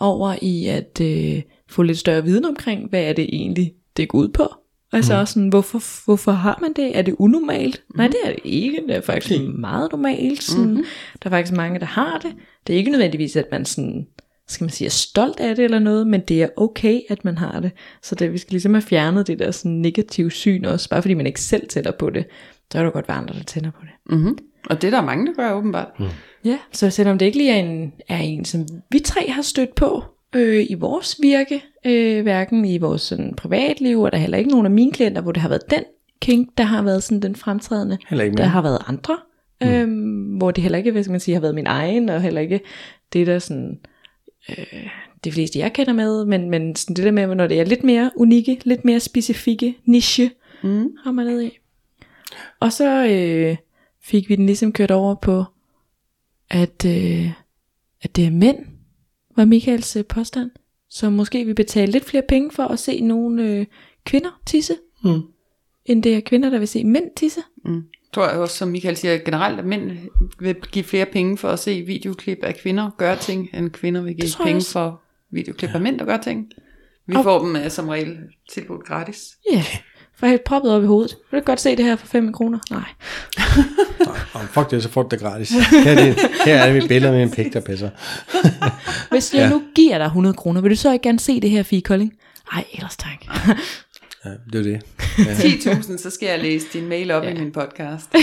[SPEAKER 4] over i at øh, få lidt større viden omkring, hvad er det egentlig, det går ud på. Altså også sådan, hvorfor, hvorfor har man det? Er det unormalt? Mm. Nej, det er det ikke. Det er faktisk okay. meget normalt. Sådan, mm-hmm. Der er faktisk mange, der har det. Det er ikke nødvendigvis, at man sådan, skal man sige, er stolt af det eller noget, men det er okay, at man har det. Så det, vi skal ligesom have fjernet det der sådan negative syn også, bare fordi man ikke selv tænder på det. Så er der godt være andre, der tænder på det.
[SPEAKER 2] Mm-hmm. Og det er der mange, der gør åbenbart. Mm.
[SPEAKER 4] Ja, så selvom det ikke lige er en, er en som vi tre har stødt på øh, i vores virke, øh, hverken i vores sådan, privatliv, og der er heller ikke nogen af mine klienter, hvor det har været den kink, der har været sådan den fremtrædende.
[SPEAKER 3] Heller ikke
[SPEAKER 4] Der har været andre, mm. øhm, hvor det heller ikke, hvad skal man sige, har været min egen, og heller ikke det der sådan, øh, de fleste jeg kender med, men, men sådan det der med, når det er lidt mere unikke, lidt mere specifikke niche,
[SPEAKER 2] Mm.
[SPEAKER 4] har man ned i. Og så øh, fik vi den ligesom kørt over på, at, øh, at det er mænd, var Michaels øh, påstand, som måske vil betale lidt flere penge for at se nogle øh, kvinder tisse,
[SPEAKER 3] Mm.
[SPEAKER 4] end det er kvinder, der vil se mænd tisse.
[SPEAKER 2] Mm. Tror jeg også, som Michael siger, generelt, at mænd vil give flere penge for at se videoklip af kvinder gøre ting, end kvinder vil give penge for videoklip af mænd, der gør ting. Vi
[SPEAKER 4] Og-
[SPEAKER 2] får dem uh, som regel tilbudt gratis.
[SPEAKER 4] Ja, yeah. For helt proppet op i hovedet. Vil du godt se det her for 5 kroner? Nej.
[SPEAKER 3] Oh, fuck det, så får du det gratis. Her er, det, her er det mit billede med en pik, der pisser.
[SPEAKER 4] Hvis jeg
[SPEAKER 3] Ja.
[SPEAKER 4] nu giver dig 100 kroner, vil du så ikke gerne se det her, Fie Kolding? Ej, ellers tak.
[SPEAKER 3] Ja, det er det.
[SPEAKER 2] 10.000, så skal jeg læse din mail op ja. i min podcast.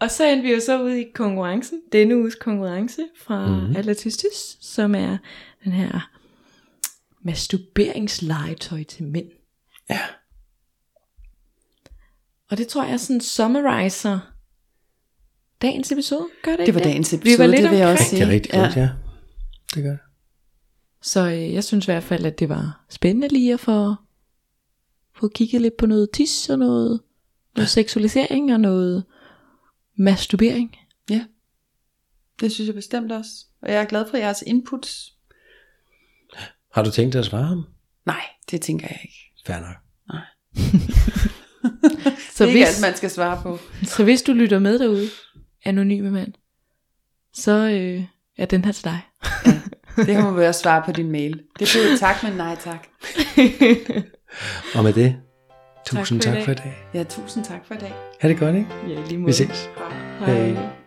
[SPEAKER 4] og så endte vi jo så ud i konkurrencen, denne uges konkurrence fra
[SPEAKER 3] Mhm.
[SPEAKER 4] mm. Atletistis, som er den her masturberingslegetøj til mænd.
[SPEAKER 3] Ja.
[SPEAKER 4] Og det tror jeg sådan summariser dagens episode, gør det ikke
[SPEAKER 2] Det var dagens
[SPEAKER 4] Vi
[SPEAKER 2] episode,
[SPEAKER 4] var lidt
[SPEAKER 2] det vil jeg også
[SPEAKER 4] omkring.
[SPEAKER 3] Det
[SPEAKER 2] sige.
[SPEAKER 3] er rigtig godt, ja. Det gør det.
[SPEAKER 4] Så øh, jeg synes i hvert fald, at det var spændende lige at få, få kigget lidt på noget tis og noget, noget seksualisering og noget masturbering.
[SPEAKER 2] Ja, det synes jeg bestemt også. Og jeg er glad for jeres inputs.
[SPEAKER 3] Har du tænkt dig at svare ham?
[SPEAKER 2] Nej, det tænker jeg ikke.
[SPEAKER 3] Fair nok.
[SPEAKER 4] Så
[SPEAKER 2] det er ikke
[SPEAKER 4] hvis,
[SPEAKER 2] alt, man skal svare på.
[SPEAKER 4] så hvis du lytter med derude, anonyme mand, så øh, er den her til dig.
[SPEAKER 2] Det må være svare på din mail. Det bliver tak, men nej tak.
[SPEAKER 3] Og med det, tusind
[SPEAKER 4] for i
[SPEAKER 3] tak for i dag.
[SPEAKER 2] Ja, tusind tak for i dag.
[SPEAKER 3] Ha' det godt, ikke?
[SPEAKER 4] Ja, lige
[SPEAKER 3] Vi ses.
[SPEAKER 4] Hej.
[SPEAKER 3] Hej.